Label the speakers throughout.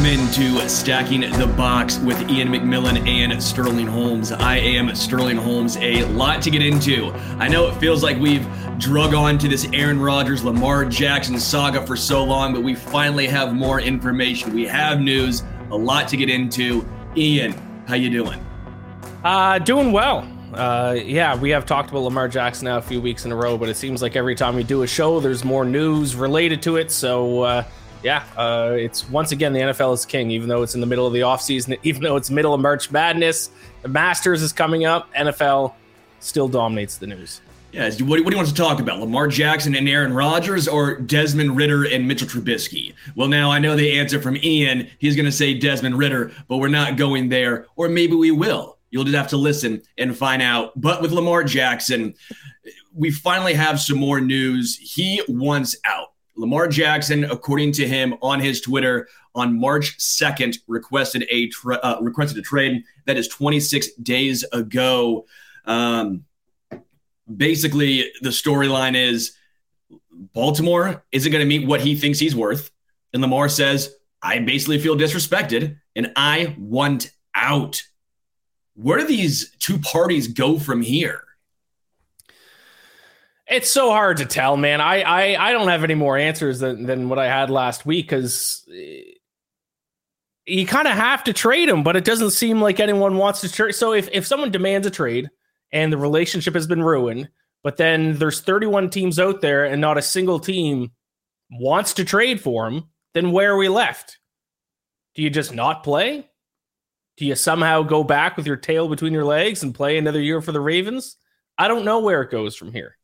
Speaker 1: Welcome into Stacking the Box with Iain MacMillan and Sterling Holmes. I am Sterling Holmes. A lot to get into. I know it feels like we've drug on to this Aaron Rodgers, Lamar Jackson saga for so long, but we finally have more information. We have news, a lot to get into. Iain, how you doing?
Speaker 2: Uh, doing well. Uh, yeah, we have talked about Lamar Jackson now a few weeks in a row, but it seems like every time we do a show, there's more news related to it. So, uh, yeah, uh, it's once again the NFL is king, even though it's in the middle of the offseason, even though it's middle of March Madness. The Masters is coming up. NFL still dominates the news.
Speaker 1: Yes. What, what do you want to talk about? Lamar Jackson and Aaron Rodgers or Desmond Ridder and Mitchell Trubisky? Well, now I know the answer from Iain. He's going to say Desmond Ridder, but we're not going there. Or maybe we will. You'll just have to listen and find out. But with Lamar Jackson, we finally have some more news. He wants out. Lamar Jackson, according to him on his Twitter on March 2nd, requested a tra- uh, requested a trade. That is 26 days ago. Um, basically, the storyline is Baltimore isn't going to meet what he thinks he's worth, and Lamar says, "I basically feel disrespected, and I want out." Where do these two parties go from here?
Speaker 2: It's so hard to tell, man. I I, I don't have any more answers than, than what I had last week because eh, you kind of have to trade him, but it doesn't seem like anyone wants to trade. So if, if someone demands a trade and the relationship has been ruined, but then there's 31 teams out there and not a single team wants to trade for him, then where are we left? Do you just not play? Do you somehow go back with your tail between your legs and play another year for the Ravens? I don't know where it goes from here.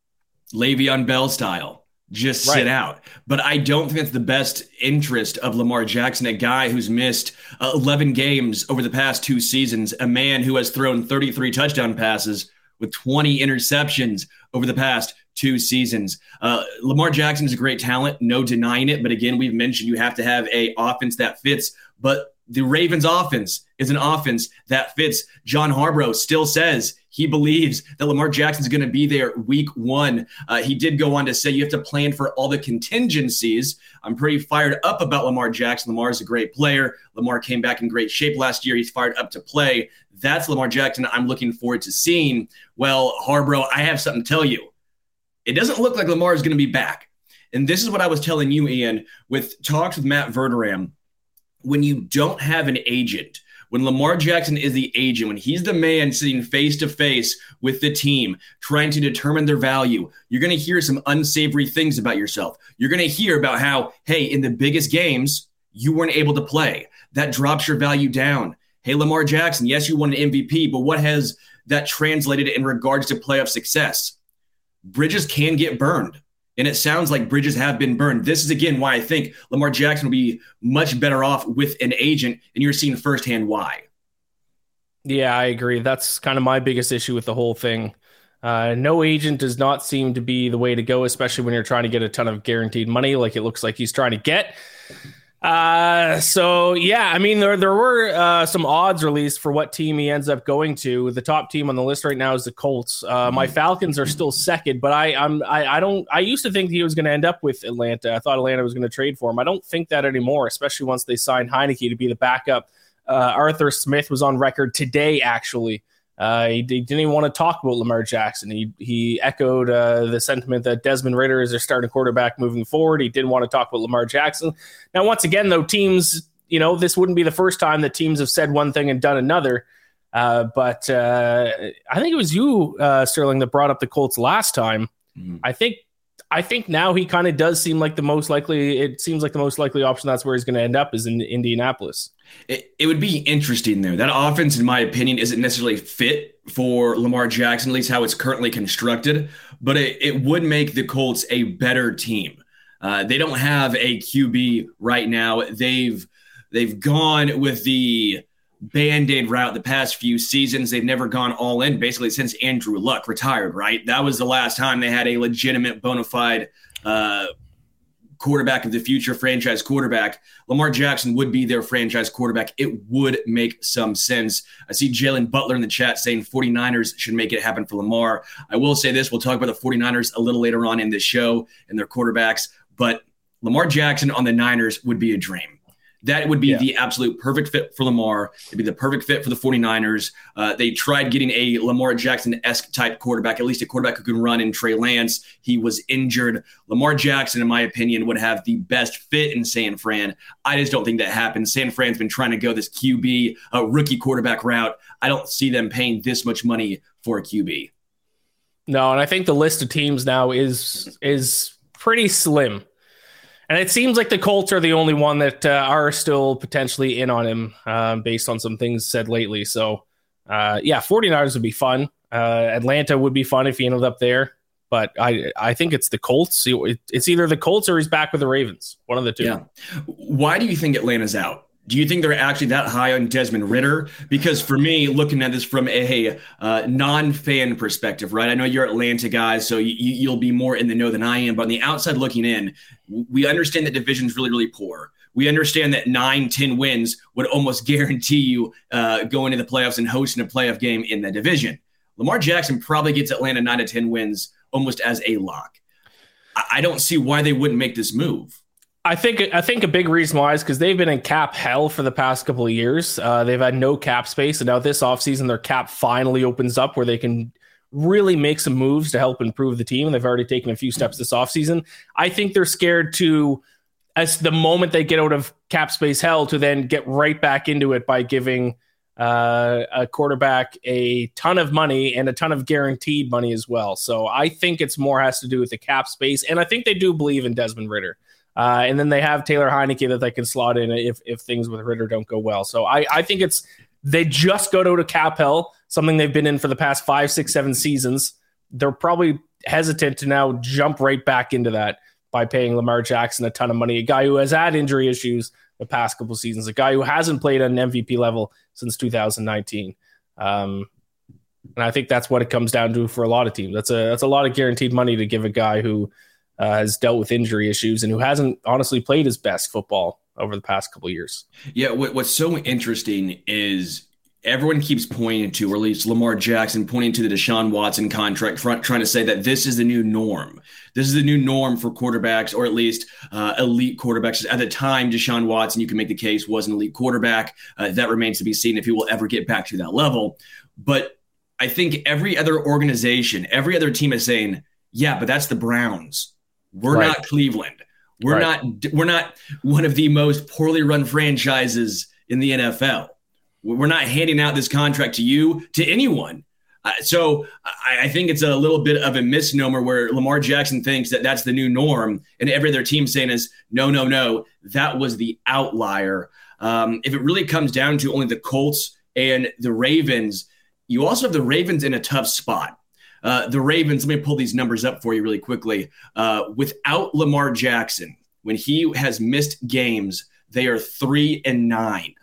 Speaker 1: Le'Veon Bell style. Just right. sit out. But I don't think that's the best interest of Lamar Jackson, a guy who's missed uh, 11 games over the past two seasons, a man who has thrown 33 touchdown passes with 20 interceptions over the past two seasons. Uh, Lamar Jackson is a great talent, no denying it. But again, we've mentioned you have to have a offense that fits. But the Ravens offense is an offense that fits. John Harbaugh still says he believes that Lamar Jackson is going to be there week one. Uh, he did go on to say you have to plan for all the contingencies. I'm pretty fired up about Lamar Jackson. Lamar is a great player. Lamar came back in great shape last year. He's fired up to play. That's Lamar Jackson I'm looking forward to seeing. Well, Harbaugh, I have something to tell you. It doesn't look like Lamar is going to be back. And this is what I was telling you, Iain, with talks with Matt Verderame when you don't have an agent, when Lamar Jackson is the agent, when he's the man sitting face to face with the team, trying to determine their value, you're going to hear some unsavory things about yourself. You're going to hear about how, hey, in the biggest games, you weren't able to play. That drops your value down. Hey, Lamar Jackson, yes, you won an MVP, but what has that translated in regards to playoff success? Bridges can get burned. And it sounds like bridges have been burned. This is again why I think Lamar Jackson will be much better off with an agent, and you're seeing firsthand why.
Speaker 2: Yeah, I agree. That's kind of my biggest issue with the whole thing. Uh, no agent does not seem to be the way to go, especially when you're trying to get a ton of guaranteed money, like it looks like he's trying to get. Uh, so yeah, I mean there there were uh, some odds released for what team he ends up going to. The top team on the list right now is the Colts. Uh, my Falcons are still second, but I I'm I, I don't I used to think he was going to end up with Atlanta. I thought Atlanta was going to trade for him. I don't think that anymore, especially once they signed Heinicke to be the backup. Uh, Arthur Smith was on record today actually uh, he, he, didn't even want to talk about Lamar Jackson. He he echoed uh, the sentiment that Desmond Ridder is their starting quarterback moving forward. He didn't want to talk about Lamar Jackson. Now, once again, though, teams, you know, this wouldn't be the first time that teams have said one thing and done another. Uh, but uh, I think it was you, uh, Sterling, that brought up the Colts last time. Mm-hmm. I think I think now he kind of does seem like the most likely. It seems like the most likely option. That's where he's going to end up is in Indianapolis.
Speaker 1: It, it would be interesting there. That offense, in my opinion, isn't necessarily fit for Lamar Jackson, at least how it's currently constructed. But it, it would make the Colts a better team. Uh, they don't have a QB right now. They've they've gone with the band-aid route the past few seasons. They've never gone all in basically since Andrew Luck retired, right? That was the last time they had a legitimate bona fide uh, quarterback of the future, franchise quarterback. Lamar Jackson would be their franchise quarterback. It would make some sense. I see Jalen Butler in the chat saying 49ers should make it happen for Lamar. I will say this, we'll talk about the 49ers a little later on in this show and their quarterbacks, but Lamar Jackson on the Niners would be a dream. That would be yeah. the absolute perfect fit for Lamar. It'd be the perfect fit for the 49ers. Uh, they tried getting a Lamar Jackson esque type quarterback, at least a quarterback who can run in Trey Lance. He was injured. Lamar Jackson, in my opinion, would have the best fit in San Fran. I just don't think that happens. San Fran's been trying to go this QB, uh, rookie quarterback route. I don't see them paying this much money for a QB.
Speaker 2: No, and I think the list of teams now is is pretty slim. And it seems like the Colts are the only one that uh, are still potentially in on him uh, based on some things said lately. So, uh, yeah, 49ers would be fun. Uh, Atlanta would be fun if he ended up there. But I I think it's the Colts. It's either the Colts or he's back with the Ravens. One of the two.
Speaker 1: Yeah. Why do you think Atlanta's out? Do you think they're actually that high on Desmond Ridder? Because for me, looking at this from a uh, non-fan perspective, right? I know you're Atlanta guys, so you, will be more in the know than I am. But on the outside looking in, we understand that division's really, really poor. We understand that nine, 10 wins would almost guarantee you uh, going to the playoffs and hosting a playoff game in the division. Lamar Jackson probably gets Atlanta nine to 10 wins almost as a lock. I, I don't see why they wouldn't make this move.
Speaker 2: I think I think a big reason why is because they've been in cap hell for the past couple of years. Uh, they've had no cap space, and now this offseason their cap finally opens up where they can really make some moves to help improve the team. And they've already taken a few steps this offseason. I think they're scared to, as the moment they get out of cap space hell, to then get right back into it by giving uh, a quarterback a ton of money and a ton of guaranteed money as well. So I think it's more has to do with the cap space, and I think they do believe in Desmond Ridder. Uh, and then they have Taylor Heinicke that they can slot in if, if things with Ridder don't go well. So I, I think it's they just go to cap hell, something they've been in for the past five, six, seven seasons. They're probably hesitant to now jump right back into that by paying Lamar Jackson a ton of money, a guy who has had injury issues the past couple seasons, a guy who hasn't played at an MVP level since 2019. Um, and I think that's what it comes down to for a lot of teams. That's a that's a lot of guaranteed money to give a guy who uh, has dealt with injury issues and who hasn't honestly played his best football over the past couple years.
Speaker 1: Yeah, what, what's so interesting is everyone keeps pointing to, or at least Lamar Jackson pointing to the Deshaun Watson contract, front, trying to say that this is the new norm. This is the new norm for quarterbacks, or at least uh, elite quarterbacks. At the time, Deshaun Watson, you can make the case, was an elite quarterback. Uh, that remains to be seen if he will ever get back to that level. But I think every other organization, every other team is saying, yeah, but that's the Browns. We're right. not Cleveland. We're right. not we're not one of the most poorly run franchises in the NFL. We're not handing out this contract to you to anyone. Uh, so I, I, think it's a little bit of a misnomer where Lamar Jackson thinks that that's the new norm, and every other team saying is no, no, no, that was the outlier. Um, if it really comes down to only the Colts and the Ravens, you also have the Ravens in a tough spot Uh, the Ravens, let me pull these numbers up for you really quickly. Uh, without Lamar Jackson, when he has missed games, they are three and nine.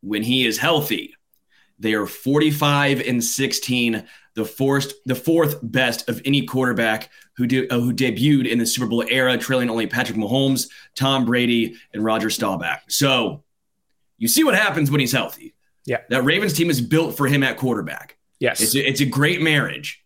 Speaker 1: When he is healthy, they are 45 and 16, the fourth, the fourth best of any quarterback who, de- uh, who debuted in the Super Bowl era, trailing only Patrick Mahomes, Tom Brady, and Roger Staubach. So you see what happens when he's healthy.
Speaker 2: Yeah.
Speaker 1: That Ravens team is built for him at quarterback.
Speaker 2: Yes.
Speaker 1: It's a, it's a great marriage.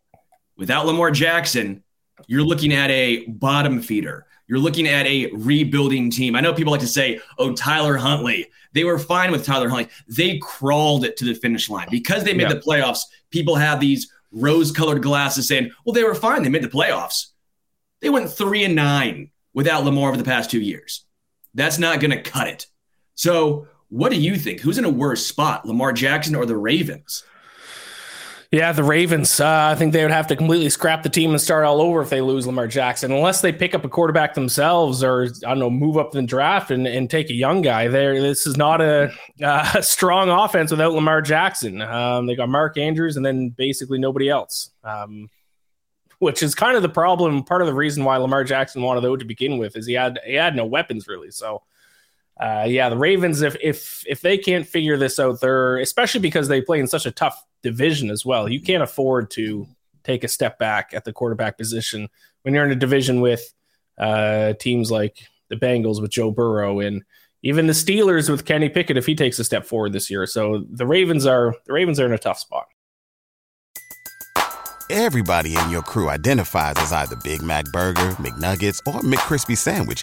Speaker 1: Without Lamar Jackson, you're looking at a bottom feeder. You're looking at a rebuilding team. I know people like to say, oh, Tyler Huntley. They were fine with Tyler Huntley. They crawled it to the finish line because they made the playoffs. People have these rose colored glasses saying, well, they were fine. They made the playoffs. They went three and nine without Lamar over the past two years. That's not going to cut it. So, what do you think? Who's in a worse spot, Lamar Jackson or the Ravens?
Speaker 2: Yeah, the Ravens. Uh, I think they would have to completely scrap the team and start all over if they lose Lamar Jackson, unless they pick up a quarterback themselves or I don't know, move up the draft and, and take a young guy. There, this is not a, uh, strong offense without Lamar Jackson. Um, they got Mark Andrews and then basically nobody else, um, which is kind of the problem. Part of the reason why Lamar Jackson wanted though to begin with is he had he had no weapons really. So. Uh, yeah, the Ravens, if if if they can't figure this out, they're especially because they play in such a tough division as well. You can't afford to take a step back at the quarterback position when you're in a division with uh, teams like the Bengals with Joe Burrow and even the Steelers with Kenny Pickett if he takes a step forward this year. So the Ravens are the Ravens are in a tough spot.
Speaker 3: Everybody in your crew identifies as either Big Mac Burger, McNuggets, or McCrispy Sandwich,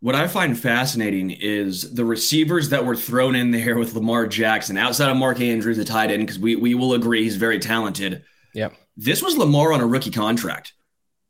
Speaker 1: What I find fascinating is the receivers that were thrown in there with Lamar Jackson, outside of Mark Andrews, the tight end, because we, we will agree he's very talented.
Speaker 2: Yep.
Speaker 1: This was Lamar on a rookie contract.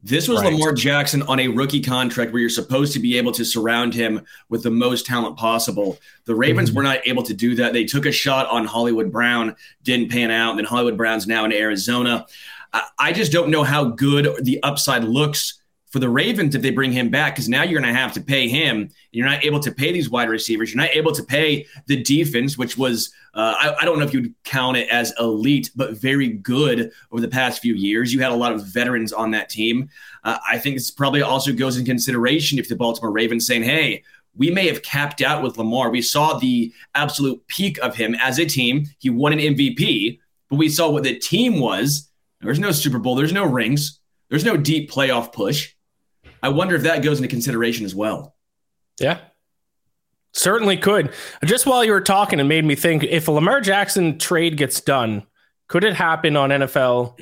Speaker 1: This was
Speaker 2: Right.
Speaker 1: Lamar Jackson on a rookie contract where you're supposed to be able to surround him with the most talent possible. The Ravens mm-hmm. were not able to do that. They took a shot on Hollywood Brown, didn't pan out. And then Hollywood Brown's now in Arizona. I, I just don't know how good the upside looks for the Ravens if they bring him back because now you're going to have to pay him. You're not able to pay these wide receivers. You're not able to pay the defense, which was uh, I, I don't know if you'd count it as elite, but very good over the past few years. You had a lot of veterans on that team. Uh, I think this probably also goes in consideration if the Baltimore Ravens saying, "Hey." We may have capped out with Lamar. We saw the absolute peak of him as a team. He won an MVP, but we saw what the team was. There's no Super Bowl. There's no rings. There's no deep playoff push. I wonder if that goes into consideration as well.
Speaker 2: Yeah. Certainly could. Just while you were talking, it made me think if a Lamar Jackson trade gets done, could it happen on NFL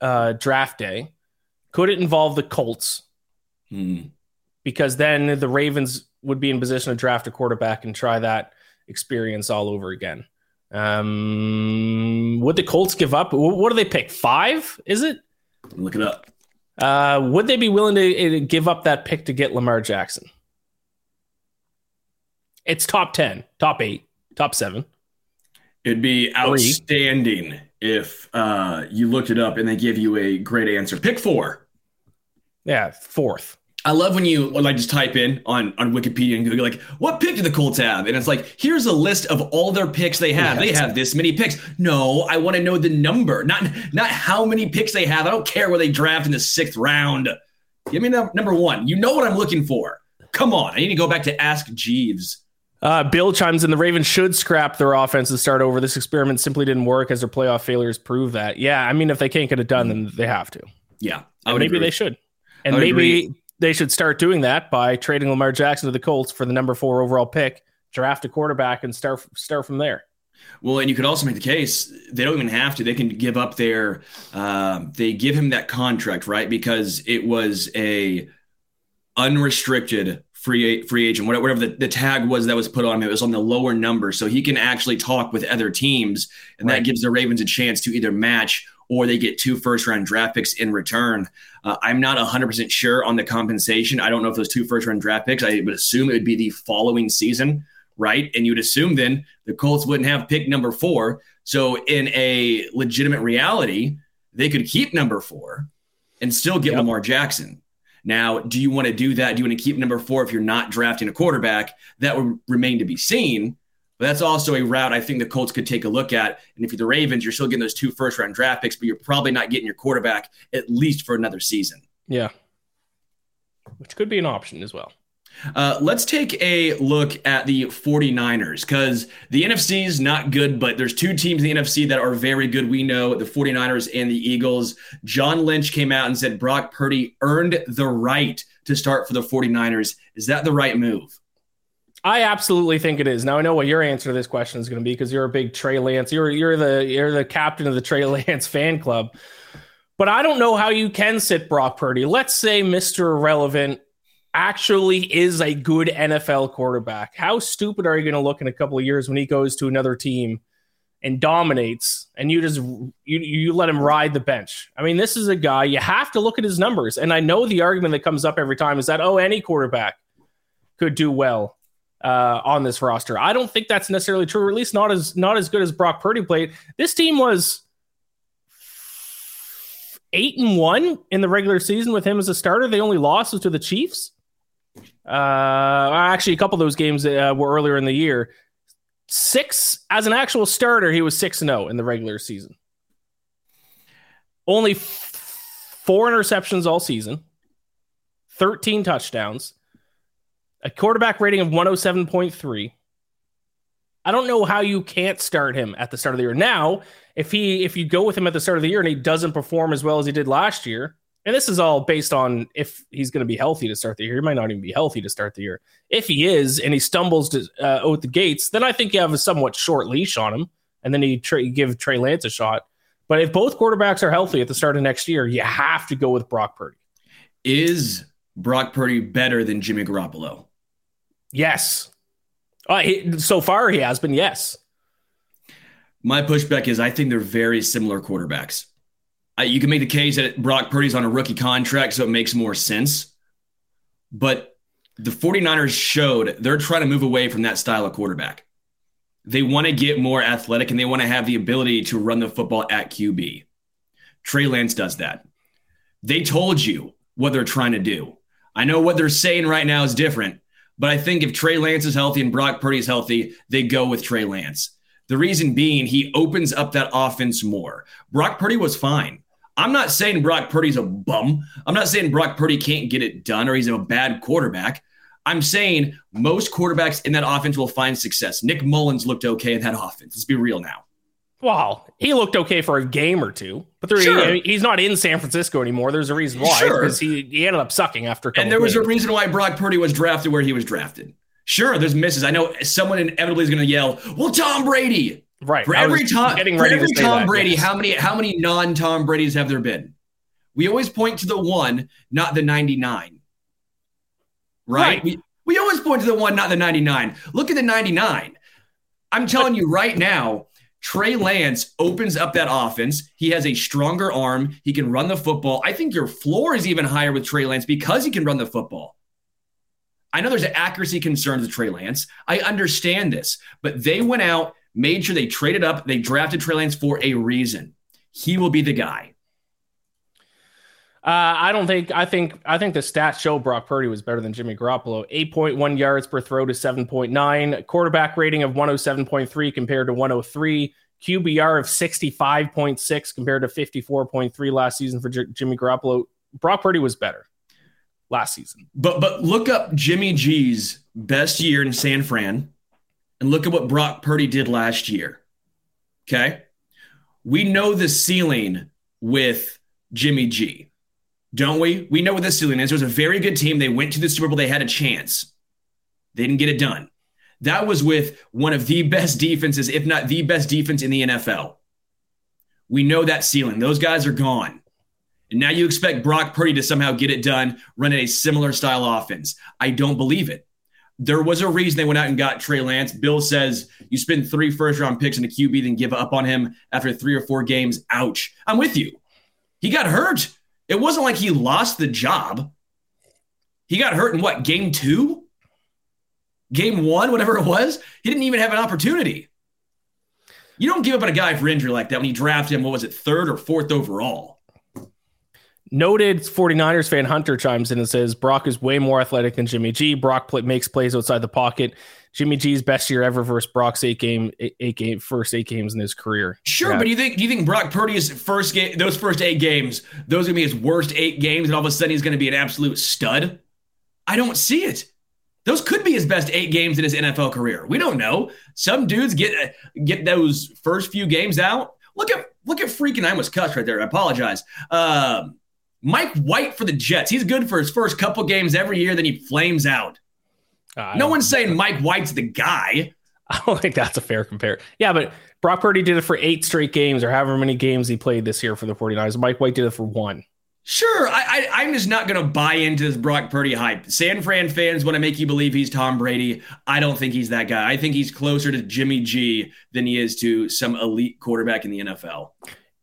Speaker 2: uh, draft day? Could it involve the Colts?
Speaker 1: Hmm.
Speaker 2: Because then the Ravens would be in position to draft a quarterback and try that experience all over again. Um, would the Colts give up? What do they pick? Five? Is it?
Speaker 1: Look it up.
Speaker 2: Uh, would they be willing to uh, give up that pick to get Lamar Jackson? It's top 10, top eight, top seven.
Speaker 1: It'd be outstanding if uh, you looked it up and they give you a great answer. Pick four.
Speaker 2: Yeah, fourth.
Speaker 1: I love when you like just type in on, on Wikipedia and Google like what pick do the Colts have, and it's like here's a list of all their picks they have. They have this many picks. No, I want to know the number, not not how many picks they have. I don't care where they draft in the sixth round. Give me num- number one. You know what I'm looking for. Come on, I need to go back to Ask Jeeves.
Speaker 2: Uh, Bill chimes in the Ravens should scrap their offense and start over. This experiment simply didn't work as their playoff failures prove that. Yeah, I mean, if they can't get it done, then they have to.
Speaker 1: Yeah, I
Speaker 2: And
Speaker 1: would
Speaker 2: maybe
Speaker 1: agree.
Speaker 2: they should. And maybe
Speaker 1: agree.
Speaker 2: They should start doing that by trading Lamar Jackson to the Colts for the number four overall pick, draft a quarterback, and start start from there.
Speaker 1: Well, and you could also make the case they don't even have to. They can give up their. Um, they give him that contract, right? Because it was a unrestricted free free agent, whatever, whatever the, the tag was that was put on him. It was on the lower number, so he can actually talk with other teams, and that gives the Ravens a chance to either match or they get two first round draft picks in return. Uh, I'm not 100% sure on the compensation. I don't know if those two first round draft picks, I would assume it would be the following season, right? And you'd assume then the Colts wouldn't have pick number four. So, in a legitimate reality, they could keep number four and still get yep. Lamar Jackson. Now, do you want to do that? Do you want to keep number four if you're not drafting a quarterback? That would remain to be seen. But that's also a route I think the Colts could take a look at. And if you're the Ravens, you're still getting those two first round draft picks, but you're probably not getting your quarterback at least for another season.
Speaker 2: Yeah. Which could be an option as well.
Speaker 1: Uh, let's take a look at the 49ers because the NFC is not good, but there's two teams in the NFC that are very good. We know the 49ers and the Eagles. John Lynch came out and said Brock Purdy earned the right to start for the 49ers. Is that the right move?
Speaker 2: I absolutely think it is. Now I know what your answer to this question is going to be because you're a big Trey Lance. You're you're the you're the captain of the Trey Lance fan club. But I don't know how you can sit Brock Purdy. Let's say Mr. Irrelevant actually is a good NFL quarterback. How stupid are you going to look in a couple of years when he goes to another team and dominates and you just you you let him ride the bench? I mean, this is a guy you have to look at his numbers. And I know the argument that comes up every time is that oh, any quarterback could do well uh, on this roster. I don't think that's necessarily true, or at least not as not as good as Brock Purdy played. This team was eight and one in the regular season with him as a starter. They only lost to the Chiefs. Uh, actually, a couple of those games uh, were earlier in the year. Six as an actual starter, he was six and zero oh in the regular season. Only f- four interceptions all season, thirteen touchdowns, a quarterback rating of 107.3. I don't know how you can't start him at the start of the year. Now, if he if you go with him at the start of the year and he doesn't perform as well as he did last year, and this is all based on if he's going to be healthy to start the year. He might not even be healthy to start the year. If he is and he stumbles to, uh, out the gates, then I think you have a somewhat short leash on him, and then you tra- give Trey Lance a shot. But if both quarterbacks are healthy at the start of next year, you have to go with Brock Purdy.
Speaker 1: Is Brock Purdy better than Jimmy Garoppolo?
Speaker 2: Yes. Uh, he, so far, he has been yes.
Speaker 1: My pushback is I think they're very similar quarterbacks you can make the case that Brock Purdy's on a rookie contract, so it makes more sense. But the 49ers showed they're trying to move away from that style of quarterback. They want to get more athletic and they want to have the ability to run the football at QB. Trey Lance does that. They told you what they're trying to do. I know what they're saying right now is different, but I think if Trey Lance is healthy and Brock Purdy is healthy, they go with Trey Lance. The reason being, he opens up that offense more. Brock Purdy was fine. I'm not saying Brock Purdy's a bum. I'm not saying Brock Purdy can't get it done or he's a bad quarterback. I'm saying most quarterbacks in that offense will find success. Nick Mullens looked okay in that offense. Let's be real now.
Speaker 2: Well, he looked okay for a game or two, but there, sure. he, he's not in San Francisco anymore. There's a reason why sure. because he, he ended up sucking after.
Speaker 1: and there was a reason why Brock Purdy was drafted where he was drafted. Sure, there's misses. I know someone inevitably is going to yell, "Well, Tom Brady."
Speaker 2: Right.
Speaker 1: For every Tom, for every Tom Brady, yes. how many how many non Tom Brady's have there been? We always point to the one, not the 99. Right? right. We, we always point to the one, not the 99. Look at the 99. I'm telling you right now, Trey Lance opens up that offense. He has a stronger arm. He can run the football. I think your floor is even higher with Trey Lance because he can run the football. I know there's accuracy concerns with Trey Lance. I understand this, but they went out made sure they traded up. They drafted Trey Lance for a reason. He will be the guy.
Speaker 2: Uh, I don't think. I think. I think the stats show Brock Purdy was better than Jimmy Garoppolo. Eight point one yards per throw to seven point nine. Quarterback rating of 107.3 compared to one hundred oh three. QBR of sixty five point six compared to fifty four point three last season for J- Jimmy Garoppolo. Brock Purdy was better last season.
Speaker 1: But but look up Jimmy G's best year in San Fran and look at what Brock Purdy did last year. Okay. We know the ceiling with Jimmy G, don't we? We know what the ceiling is. It was a very good team. They went to the Super Bowl, they had a chance. They didn't get it done. That was with one of the best defenses, if not the best defense in the NFL. We know that ceiling. Those guys are gone. And now you expect Brock Purdy to somehow get it done, running a similar style offense. I don't believe it. there was a reason they went out and got Trey Lance. Bill says you spend three first round picks in a QB, then give up on him after three or four games. Ouch. I'm with you. He got hurt. It wasn't like he lost the job. He got hurt in what, game two? Game one, whatever it was? He didn't even have an opportunity. You don't give up on a guy for injury like that when you draft him, what was it, third or fourth overall?
Speaker 2: Noted 49ers fan Hunter chimes in and says Brock is way more athletic than Jimmy G. Brock play, makes plays outside the pocket. Jimmy G's best year ever versus Brock's eight game, eight, eight game, first eight games in his career.
Speaker 1: Sure, yeah. but do you think do you think Brock Purdy's first game, those first eight games, those are gonna be his worst eight games, and all of a sudden he's gonna be an absolute stud? I don't see it. Those could be his best eight games in his NFL career. We don't know. Some dudes get get those first few games out. Look at look at freaking I almost cussed right there. I apologize. Um, Mike White for the Jets. He's good for his first couple games every year, then he flames out. Uh, no one's saying Mike White's the guy.
Speaker 2: I don't think that's a fair compare. Yeah, but Brock Purdy did it for eight straight games or however many games he played this year for the 49ers. Mike White did it for one.
Speaker 1: Sure, I, I, am just not going to buy into this Brock Purdy hype. San Fran fans want to make you believe he's Tom Brady. I don't think he's that guy. I think he's closer to Jimmy G than he is to some elite quarterback in the NFL.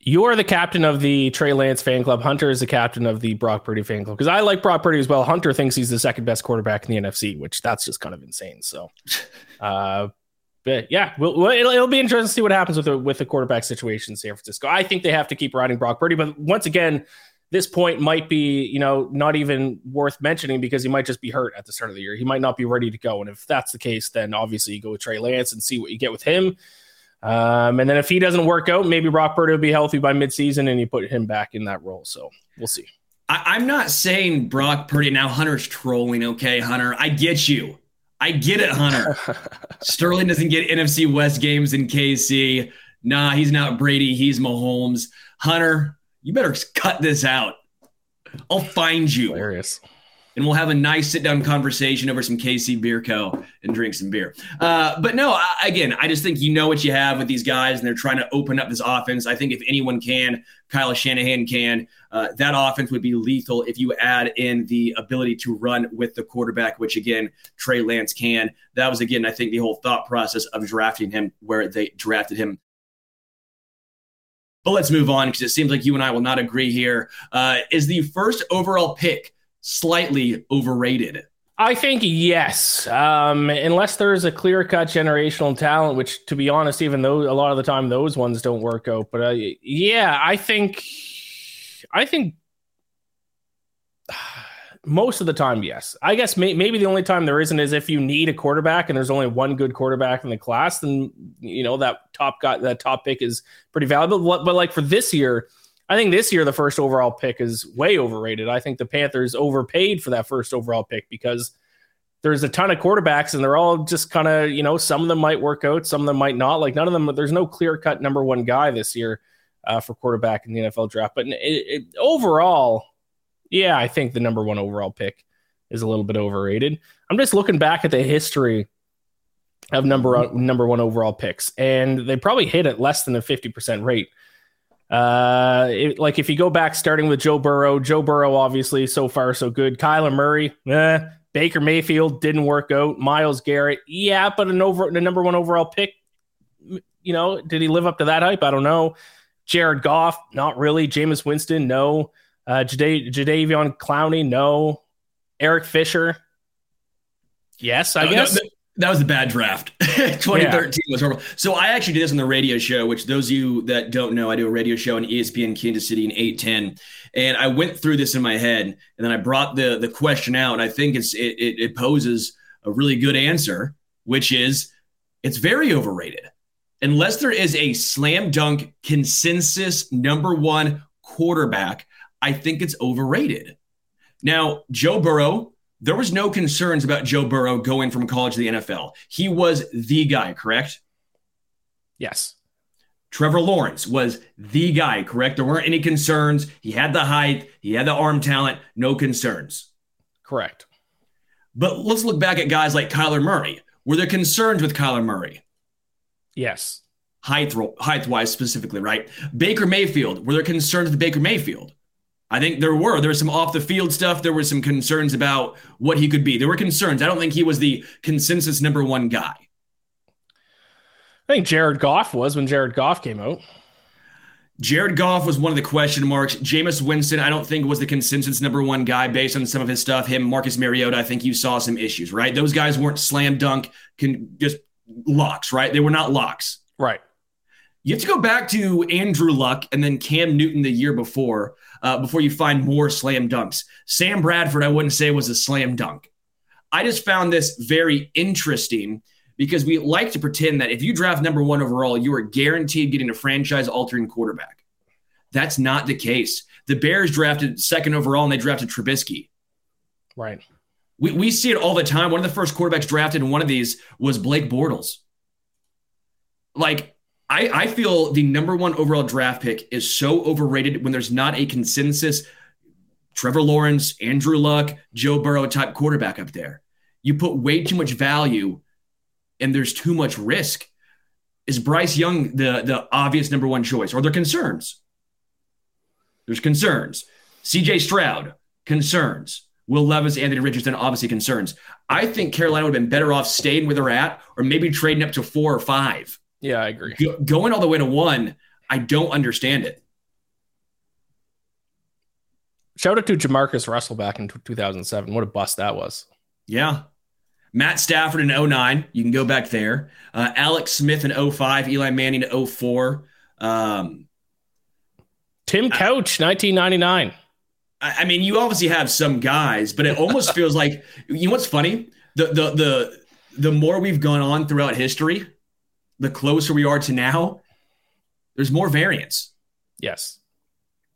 Speaker 2: You are the captain of the Trey Lance fan club. Hunter is the captain of the Brock Purdy fan club because I like Brock Purdy as well. Hunter thinks he's the second best quarterback in the NFC, which that's just kind of insane. So, uh, but yeah, we'll, we'll, it'll, it'll, be interesting to see what happens with the with the quarterback situation in San Francisco. I think they have to keep riding Brock Purdy, but once again, this point might be you know not even worth mentioning because he might just be hurt at the start of the year. He might not be ready to go, and if that's the case, then obviously you go with Trey Lance and see what you get with him. Um, and then if he doesn't work out, maybe Brock Purdy will be healthy by midseason and you put him back in that role. So we'll see.
Speaker 1: I, am not saying Brock Purdy. Now Hunter's trolling. Okay, Hunter, I get you. I get it, Hunter. Sterling doesn't get NFC West games in KC. Nah, he's not Brady. He's Mahomes. Hunter, you better cut this out. I'll find you.
Speaker 2: Hilarious
Speaker 1: and we'll have a nice sit down conversation over some KC Beer Co. and drink some beer. Uh, but no, I, again, I just think you know what you have with these guys, and they're trying to open up this offense. I think if anyone can, Kyle Shanahan can. Uh, that offense would be lethal if you add in the ability to run with the quarterback, which again, Trey Lance can. That was, again, I think the whole thought process of drafting him where they drafted him but let's move on because it seems like you and I will not agree here. Uh, is the first overall pick slightly overrated?
Speaker 2: I think yes, um, unless there's a clear cut generational talent, which, to be honest, even though a lot of the time those ones don't work out. But uh, yeah, I think, I think most of the time, yes. I guess may, maybe the only time there isn't is if you need a quarterback and there's only one good quarterback in the class, then you know that top got that top pick is pretty valuable. But, but like for this year, I think this year the first overall pick is way overrated. I think the Panthers overpaid for that first overall pick because there's a ton of quarterbacks and they're all just kind of, you know, some of them might work out, some of them might not. Like none of them, there's no clear cut number one guy this year uh, for quarterback in the NFL draft. But it, it, overall, yeah, I think the number one overall pick is a little bit overrated. I'm just looking back at the history of number number one overall picks, and they probably hit at less than a 50% rate. Uh, it, like if you go back, starting with Joe Burrow, Joe Burrow obviously so far so good. Kyler Murray, eh. Baker Mayfield didn't work out. Myles Garrett, yeah, but an over the number one overall pick. You know, did he live up to that hype? I don't know. Jared Goff, not really. Jameis Winston, no. Uh, Jada- Jadeveon Clowney, no. Eric Fisher, yes, I no, guess.
Speaker 1: No, that was a bad draft. 2013 yeah. was horrible. So I actually did this on the radio show, which those of you that don't know, I do a radio show on ESPN Kansas City in 810. And I went through this in my head and then I brought the the question out. And I think it's it, it, it poses a really good answer, which is it's very overrated. Unless there is a slam dunk consensus number one quarterback, I think it's overrated. Now, Joe Burrow there was no concerns about Joe Burrow going from college to the NFL. He was the guy, correct?
Speaker 2: Yes.
Speaker 1: Trevor Lawrence was the guy, correct? There weren't any concerns. He had the height, he had the arm talent, no concerns.
Speaker 2: Correct.
Speaker 1: But let's look back at guys like Kyler Murray. Were there concerns with Kyler Murray?
Speaker 2: Yes.
Speaker 1: Height, height wise, specifically, right? Baker Mayfield. Were there concerns with Baker Mayfield? I think there were. There was some off the field stuff. There were some concerns about what he could be. There were concerns. I don't think he was the consensus number one guy.
Speaker 2: I think Jared Goff was when Jared Goff came out.
Speaker 1: Jared Goff was one of the question marks. Jameis Winston, I don't think was the consensus number one guy based on some of his stuff. Him, Marcus Mariota, I think you saw some issues, right? Those guys weren't slam dunk, can just locks, right? They were not locks.
Speaker 2: Right.
Speaker 1: You have to go back to Andrew Luck and then Cam Newton the year before, uh, before you find more slam dunks. Sam Bradford, I wouldn't say was a slam dunk. I just found this very interesting because we like to pretend that if you draft number one overall, you are guaranteed getting a franchise altering quarterback. That's not the case. The Bears drafted second overall and they drafted Trubisky.
Speaker 2: Right.
Speaker 1: We, we see it all the time. One of the first quarterbacks drafted in one of these was Blake Bortles. Like, I, I feel the number one overall draft pick is so overrated when there's not a consensus Trevor Lawrence, Andrew Luck, Joe Burrow type quarterback up there. You put way too much value and there's too much risk. Is Bryce Young the the obvious number one choice? Or are there concerns? There's concerns. CJ Stroud, concerns. Will Levis, Anthony Richardson, obviously concerns. I think Carolina would have been better off staying where they're at or maybe trading up to four or five.
Speaker 2: Yeah, I agree.
Speaker 1: Go, going all the way to one, I don't understand it.
Speaker 2: Shout out to Jamarcus Russell back in 2007. What a bust that was.
Speaker 1: Yeah. Matt Stafford in 09. You can go back there. Uh, Alex Smith in 05. Eli Manning in 04. Um,
Speaker 2: Tim Couch, 1999.
Speaker 1: I, I mean, you obviously have some guys, but it almost feels like you know what's funny? The the the the more we've gone on throughout history, the closer we are to now, there's more variance.
Speaker 2: Yes.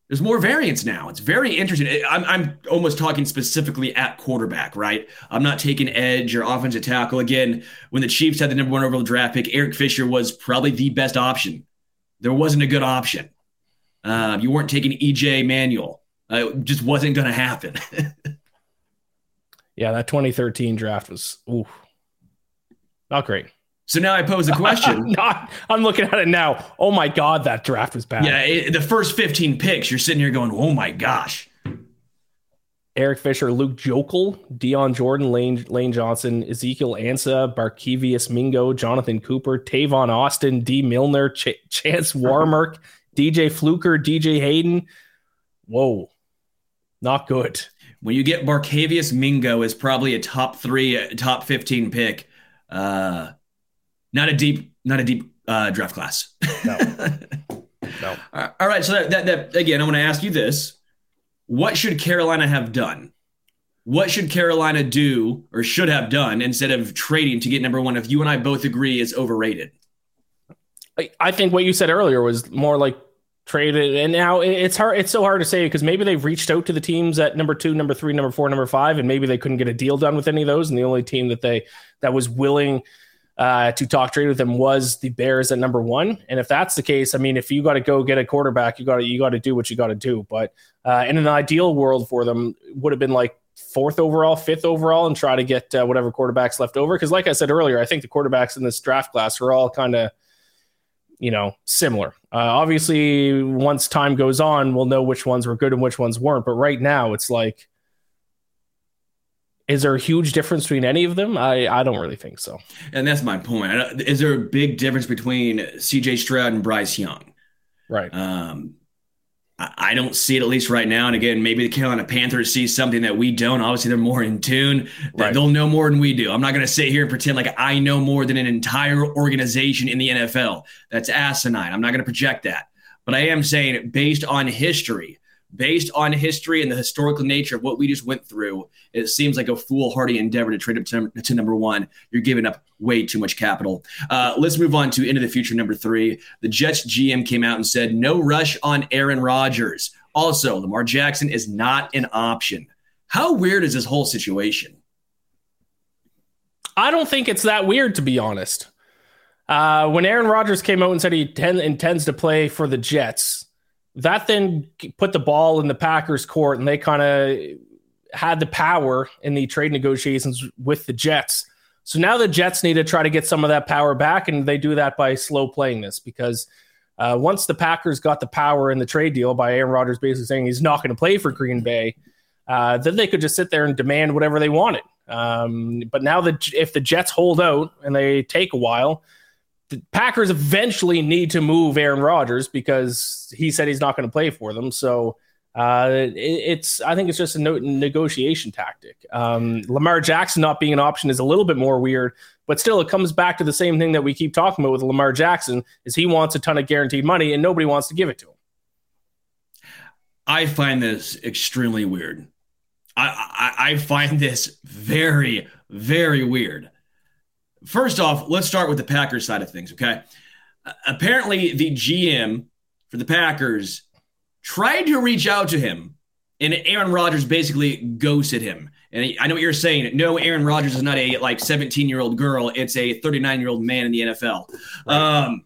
Speaker 1: There's more variance now. It's very interesting. I'm, I'm almost talking specifically at quarterback, right? I'm not taking edge or offensive tackle. Again, when the Chiefs had the number one overall draft pick, Eric Fisher was probably the best option. There wasn't a good option. Uh, you weren't taking EJ Manuel. Uh, it just wasn't going to happen.
Speaker 2: yeah, that 2013 draft was ooh, not great.
Speaker 1: So now I pose a question.
Speaker 2: Not, I'm looking at it now. Oh my god, that draft was bad.
Speaker 1: Yeah, it, the first 15 picks, you're sitting here going, "Oh my gosh."
Speaker 2: Eric Fisher, Luke Joeckel, Dion Jordan, Lane, Lane Johnson, Ezekiel Ansah, Barkevious Mingo, Jonathan Cooper, Tavon Austin, Dee Milner, Ch- Chance Warmack, DJ Fluker, DJ Hayden. Whoa, not good.
Speaker 1: When you get Barkevious Mingo is probably a top three, top 15 pick. Uh, not a deep, not a deep uh, draft class. No. no. All right. So that, that, that again, I'm going to ask you this: What should Carolina have done? What should Carolina do or should have done instead of trading to get number one? If you and I both agree is overrated.
Speaker 2: I, I think what you said earlier was more like traded and now it's hard it's so hard to say because maybe they've reached out to the teams at number two number three number four number five and maybe they couldn't get a deal done with any of those and the only team that they that was willing uh, to talk trade with them was the Bears at number one. And if that's the case, I mean, if you got to go get a quarterback, you got to you got to do what you got to do. But uh, in an ideal world for them, would have been like fourth overall, fifth overall, and try to get uh, whatever quarterbacks left over. Because, like I said earlier, I think the quarterbacks in this draft class are all kind of you know similar. Uh, obviously, once time goes on, we'll know which ones were good and which ones weren't. But right now, it's like is there a huge difference between any of them? I, I don't really think so.
Speaker 1: And that's my point. Is there a big difference between CJ Stroud and Bryce Young?
Speaker 2: Right.
Speaker 1: Um, I, don't see it at least right now. And again, maybe the Carolina Panthers see something that we don't. Obviously, they're more in tune. Right. they'll know more than we do. I'm not going to sit here and pretend like I know more than an entire organization in the NFL. That's asinine. I'm not going to project that. But I am saying, based on history, based on history and the historical nature of what we just went through, it seems like a foolhardy endeavor to trade up to, to number one. You're giving up way too much capital. Uh, let's move on to into the future number three. The Jets GM came out and said no rush on Aaron Rodgers. Also, Lamar Jackson is not an option. How weird is this whole situation?
Speaker 2: I don't think it's that weird, to be honest. Uh, when Aaron Rodgers came out and said he ten- intends to play for the Jets, that then put the ball in the Packers' court, and they kind of had the power in the trade negotiations with the Jets. So now the Jets need to try to get some of that power back, and they do that by slow playing this because Uh, once the Packers got the power in the trade deal by Aaron Rodgers basically saying he's not going to play for Green Bay, uh, then they could just sit there and demand whatever they wanted. Um, but now that if the Jets hold out and they take a while, the Packers eventually need to move Aaron Rodgers because he said he's not going to play for them. So uh, it, it's I think it's just a no- negotiation tactic. Um, Lamar Jackson not being an option is a little bit more weird, but still it comes back to the same thing that we keep talking about with Lamar Jackson is he wants a ton of guaranteed money and nobody wants to give it to him.
Speaker 1: I find this extremely weird. I, I, I find this very, very weird. First off, let's start with the Packers side of things, okay? Uh, apparently, the GM for the Packers tried to reach out to him, and Aaron Rodgers basically ghosted him. And I know what you're saying. No, Aaron Rodgers is not a like 17 year old girl. It's a 39 year old man in the NFL. Right. Um,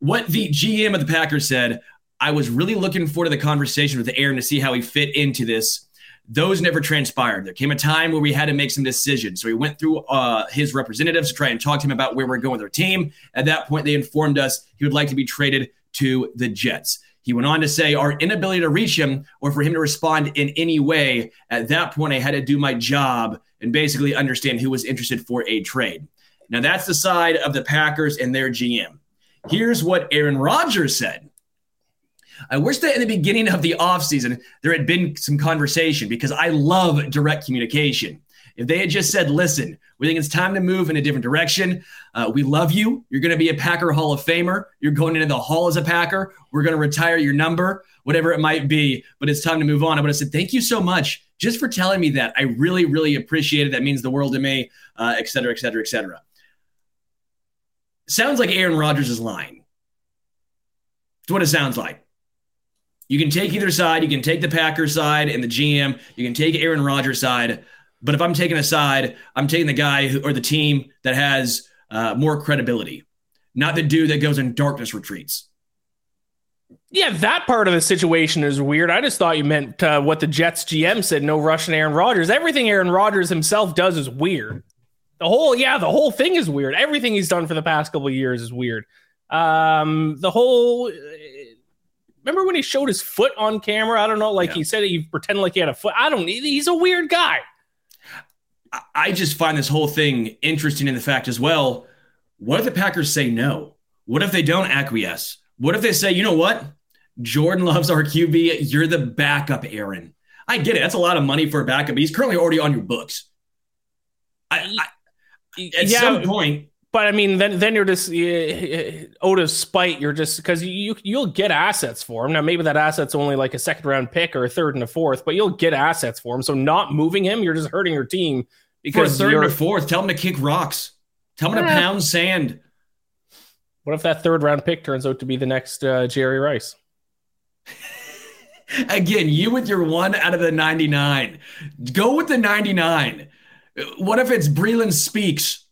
Speaker 1: what the GM of the Packers said, I was really looking forward to the conversation with Aaron to see how he fit into this. Those never transpired. There came a time where we had to make some decisions. So we went through uh, his representatives to try and talk to him about where we're going with our team. At that point, they informed us he would like to be traded to the Jets. He went on to say, Our inability to reach him or for him to respond in any way, at that point, I had to do my job and basically understand who was interested for a trade. Now, that's the side of the Packers and their GM. Here's what Aaron Rodgers said I wish that in the beginning of the offseason, there had been some conversation because I love direct communication. If they had just said, listen, we think it's time to move in a different direction. Uh, we love you. You're going to be a Packer Hall of Famer. You're going into the Hall as a Packer. We're going to retire your number, whatever it might be, but it's time to move on. I would have said, thank you so much just for telling me that. I really, really appreciate it. That means the world to me, uh, et cetera, et cetera, et cetera. Sounds like Aaron Rodgers is lying. It's what it sounds like. You can take either side. You can take the Packers side and the GM. You can take Aaron Rodgers' side. But if I'm taking a side, I'm taking the guy who, or the team that has uh, more credibility, not the dude that goes in darkness retreats.
Speaker 2: Yeah, that part of the situation is weird. I just thought you meant uh, what the Jets GM said no Russian Aaron Rodgers. Everything Aaron Rodgers himself does is weird. The whole, yeah, the whole thing is weird. Everything he's done for the past couple years is weird. Um, the whole remember when he showed his foot on camera? I don't know, like yeah. he said he pretended like he had a foot. I don't. He's a weird guy.
Speaker 1: I just find this whole thing interesting in the fact as well. What if the Packers say no? What if they don't acquiesce? What if they say, you know what? Jordan loves our QB. You're the backup, Aaron. I get it. That's a lot of money for a backup. He's currently already on your books. I, I, at yeah, some point,
Speaker 2: but I mean, then then you're just uh, out of spite. You're just because you you'll get assets for him. Now maybe that asset's only like a second round pick or a third and a fourth, but you'll get assets for him. So not moving him, you're just hurting your team
Speaker 1: because for a third and a fourth. Tell him to kick rocks. Tell him to pound sand.
Speaker 2: What if that third round pick turns out to be the next uh, Jerry Rice?
Speaker 1: Again, you with your one out of the 99. Go with the 99. What if it's Breeland Speaks?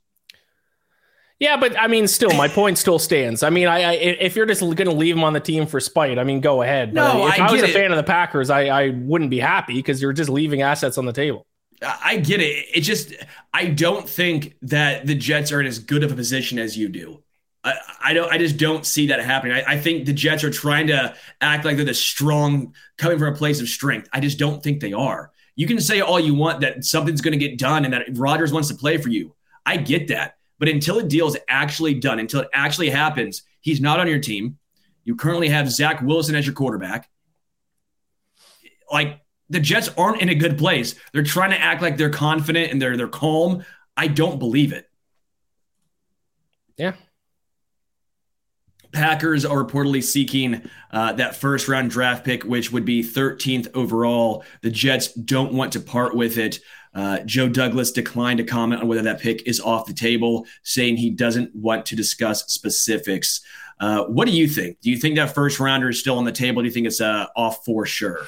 Speaker 2: Yeah, but I mean, still, my point still stands. I mean, I, I if you're just going to leave him on the team for spite, I mean, go ahead.
Speaker 1: But no,
Speaker 2: if
Speaker 1: I,
Speaker 2: I was
Speaker 1: a
Speaker 2: fan of the Packers, I, I wouldn't be happy because you're just leaving assets on the table.
Speaker 1: I get it. It just, I don't think that the Jets are in as good of a position as you do. I, I don't. I just don't see that happening. I, I, think the Jets are trying to act like they're the strong, coming from a place of strength. I just don't think they are. You can say all you want that something's going to get done and that Rodgers wants to play for you. I get that. But until a deal is actually done, until it actually happens, he's not on your team. You currently have Zach Wilson as your quarterback. Like the Jets aren't in a good place. They're trying to act like they're confident and they're they're calm. I don't believe it.
Speaker 2: Yeah.
Speaker 1: Packers are reportedly seeking uh, that first round draft pick, which would be 13th overall. The Jets don't want to part with it. Uh, Joe Douglas declined to comment on whether that pick is off the table, saying he doesn't want to discuss specifics. Uh, what do you think? Do you think that first rounder is still on the table? Do you think it's uh, off for sure?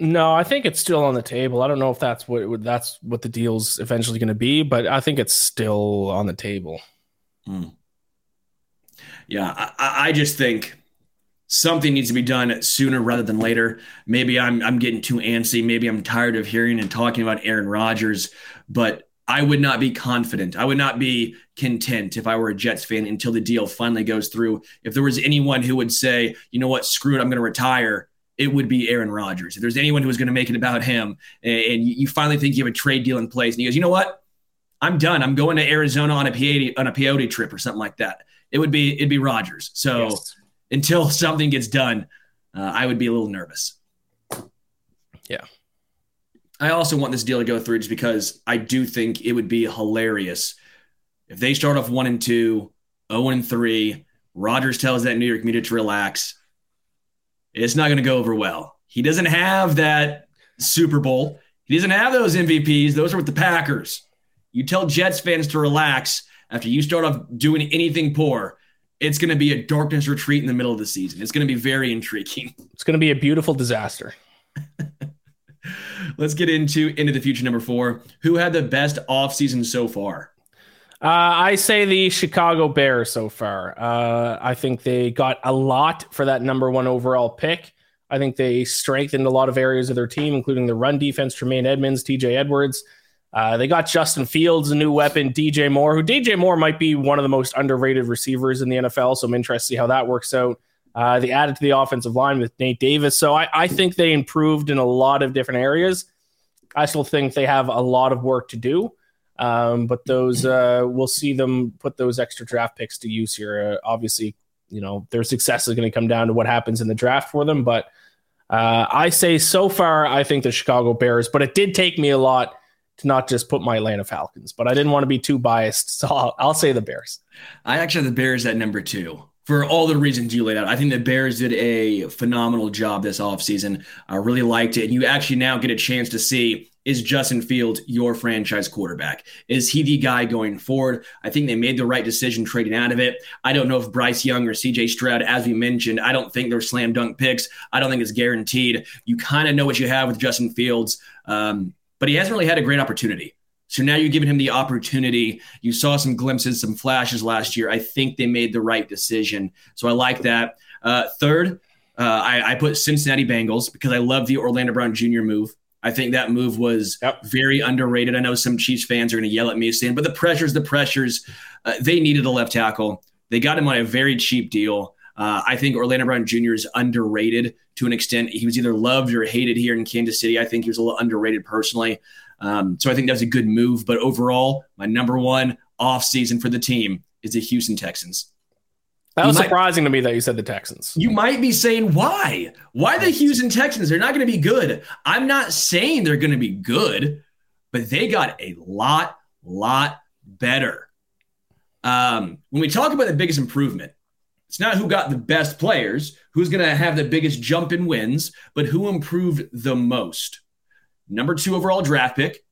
Speaker 2: No, I think it's still on the table. I don't know if that's what that's what the deal's eventually going to be, but I think it's still on the table. Hmm.
Speaker 1: Yeah, I, I just think something needs to be done sooner rather than later. Maybe I'm I'm getting too antsy. Maybe I'm tired of hearing and talking about Aaron Rodgers, but I would not be confident. I would not be content if I were a Jets fan until the deal finally goes through. If there was anyone who would say, you know what, screw it, I'm going to retire, it would be Aaron Rodgers. If there's anyone who was going to make it about him and you finally think you have a trade deal in place and he goes, you know what, I'm done. I'm going to Arizona on a peyote, on a peyote trip or something like that. It would be, it'd be Rodgers. So yes. until something gets done, uh, I would be a little nervous.
Speaker 2: Yeah.
Speaker 1: I also want this deal to go through just because I do think it would be hilarious if they start off one and two, 0 and three. Rodgers tells that New York media to relax. It's not going to go over well. He doesn't have that Super Bowl. He doesn't have those MVPs. Those are with the Packers. You tell Jets fans to relax after you start off doing anything poor. It's going to be a darkness retreat in the middle of the season. It's going to be very intriguing.
Speaker 2: It's going to be a beautiful disaster.
Speaker 1: Let's get into into the future number four. Who had the best offseason so far?
Speaker 2: Uh, I say the Chicago Bears so far. Uh, I think they got a lot for that number one overall pick. I think they strengthened a lot of areas of their team, including the run defense, Tremaine Edmunds, TJ Edwards. Uh, they got Justin Fields, a new weapon, DJ Moore, who DJ Moore might be one of the most underrated receivers in the NFL. So I'm interested to see how that works out. Uh, they added to the offensive line with Nate Davis. So I, I think they improved in a lot of different areas. I still think they have a lot of work to do. Um, but those uh, we'll see them put those extra draft picks to use here. Uh, obviously, you know their success is going to come down to what happens in the draft for them. But uh, I say so far, I think the Chicago Bears. But it did take me a lot to not just put my Atlanta Falcons. But I didn't want to be too biased, so I'll, I'll say the Bears.
Speaker 1: I actually have the Bears at number two for all the reasons you laid out. I think the Bears did a phenomenal job this offseason. I really liked it. And you actually now get a chance to see is Justin Fields your franchise quarterback? Is he the guy going forward? I think they made the right decision trading out of it. I don't know if Bryce Young or CJ Stroud, as we mentioned, I don't think they're slam dunk picks. I don't think it's guaranteed. You kind of know what you have with Justin Fields, um, but he hasn't really had a great opportunity. So now you're giving him the opportunity. You saw some glimpses, some flashes last year. I think they made the right decision. So I like that. Uh, third, uh, I, I, put Cincinnati Bengals because I love the Orlando Brown Jr. move. I think that move was yep. very underrated. I know some Chiefs fans are going to yell at me saying, but the pressures, the pressures, uh, they needed a left tackle. They got him on a very cheap deal. Uh, I think Orlando Brown Jr. is underrated to an extent. He was either loved or hated here in Kansas City. I think he was a little underrated personally. Um, so I think that was a good move. But overall, my number one off season for the team is the Houston Texans.
Speaker 2: That was surprising to me that you said the Texans.
Speaker 1: You might be saying, why? Why the Houston Texans? They're not going to be good. I'm not saying they're going to be good, but they got a lot, lot better. Um, when we talk about the biggest improvement, it's not who got the best players, who's going to have the biggest jump in wins, but who improved the most number two overall draft pick.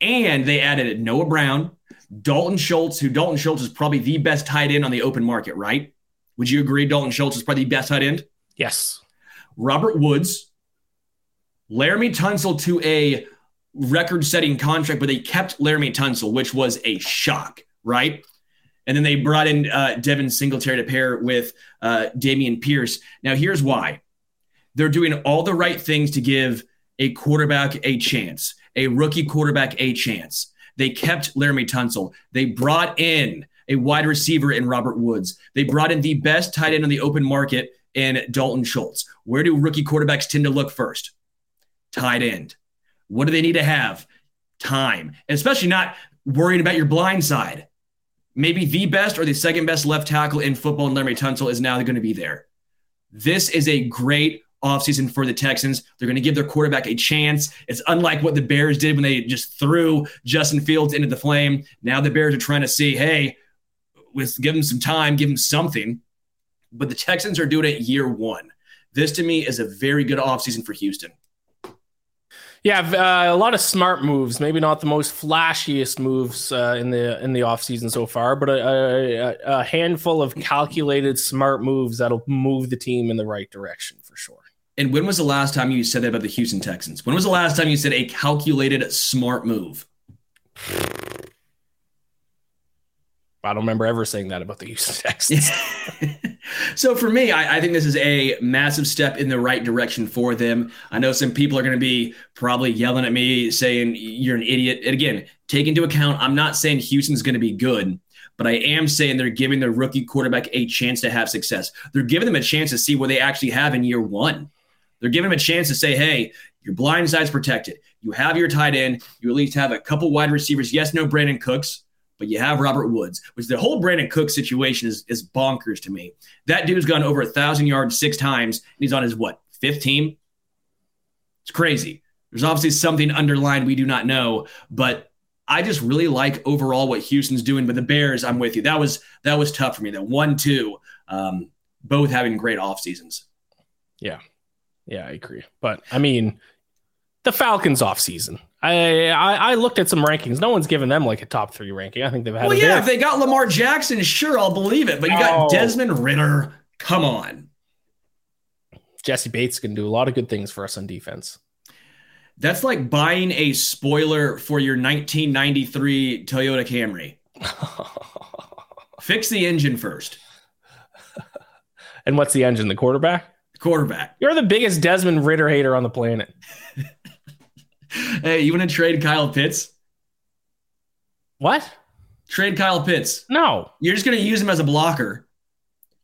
Speaker 1: And they added Noah Brown, Dalton Schultz, who Dalton Schultz is probably the best tight end on the open market, right? Would you agree Dalton Schultz is probably the best tight end?
Speaker 2: Yes.
Speaker 1: Robert Woods, Laremy Tunsil to a record setting contract, but they kept Laremy Tunsil, which was a shock, right? And then they brought in uh, Devin Singletary to pair with uh, Dameon Pierce. Now, here's why they're doing all the right things to give a quarterback a chance, a rookie quarterback a chance. They kept Laremy Tunsil. They brought in a wide receiver in Robert Woods. They brought in the best tight end on the open market in Dalton Schultz. Where do rookie quarterbacks tend to look first? Tight end. What do they need to have? Time, and especially not worrying about your blind side. Maybe the best or the second best left tackle in football, Laremy Tunsil is now going to be there. This is a great offseason for the Texans. They're going to give their quarterback a chance. It's unlike what the Bears did when they just threw Justin Fields into the flame. Now the Bears are trying to see, hey, let's give him some time, give him something. But the Texans are doing it year one. This to me is a very good offseason for Houston.
Speaker 2: Yeah, uh, a lot of smart moves. Maybe not the most flashiest moves uh, in the in the offseason so far, but a, a, a handful of calculated smart moves that'll move the team in the right direction for sure.
Speaker 1: And when was the last time you said that about the Houston Texans? When was the last time you said a calculated smart move?
Speaker 2: I don't remember ever saying that about the Houston Texans.
Speaker 1: so for me, I, I, think this is a massive step in the right direction for them. I know some people are going to be probably yelling at me saying you're an idiot. And again, take into account, I'm not saying Houston's going to be good, but I am saying they're giving their rookie quarterback a chance to have success. They're giving them a chance to see what they actually have in year one. They're giving them a chance to say, hey, your blind side's protected. You have your tight end. You at least have a couple wide receivers. Yes, no Brandin Cooks but you have Robert Woods, which the whole Brandin Cook situation is, is bonkers to me. That dude's gone over a thousand yards six times, and he's on his what, fifth team? It's crazy. There's obviously something underlined we do not know, but I just really like overall what Houston's doing. But the Bears, I'm with you. That was that was tough for me. That one, two, um, both having great off seasons.
Speaker 2: Yeah, yeah, I agree. But I mean, the Falcons off season. I, I, I looked at some rankings. No one's given them like a top three ranking. I think they've had.
Speaker 1: Well, yeah, if they got Lamar Jackson, sure, I'll believe it. But you got oh. Desmond Ridder. Come on.
Speaker 2: Jessie Bates can do a lot of good things for us on defense.
Speaker 1: That's like buying a spoiler for your 1993 Toyota Camry. Fix the engine first.
Speaker 2: and what's the engine? The quarterback?
Speaker 1: Quarterback.
Speaker 2: You're the biggest Desmond Ridder hater on the planet.
Speaker 1: hey, you want to trade Kyle Pitts?
Speaker 2: What?
Speaker 1: Trade Kyle Pitts.
Speaker 2: No.
Speaker 1: You're just going to use him as a blocker.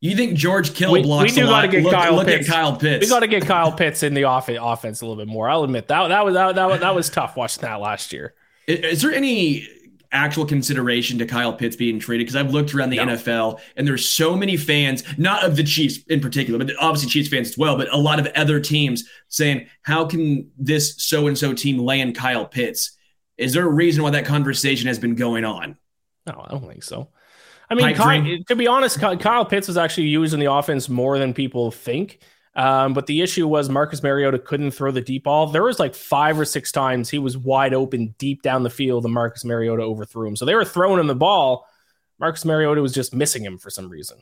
Speaker 1: You think George Kittle we, blocks we do got to get look, Kyle look Pitts. at Kyle Pitts.
Speaker 2: We got to get Kyle Pitts in the off- offense a little bit more. I'll admit that that was that, that, that was tough watching that last year.
Speaker 1: Is, is there any actual consideration to Kyle Pitts being traded because I've looked around the no. NFL and there's so many fans, not of the Chiefs in particular, but obviously Chiefs fans as well, but a lot of other teams saying, how can this so and so team land Kyle Pitts? Is there a reason why that conversation has been going on?
Speaker 2: No, I don't think so. I mean, Kyle, to be honest, Kyle Pitts is actually used in the offense more than people think. Um, but the issue was Marcus Mariota couldn't throw the deep ball. There was like five or six times he was wide open deep down the field, and Marcus Mariota overthrew him. So they were throwing him the ball. Marcus Mariota was just missing him for some reason.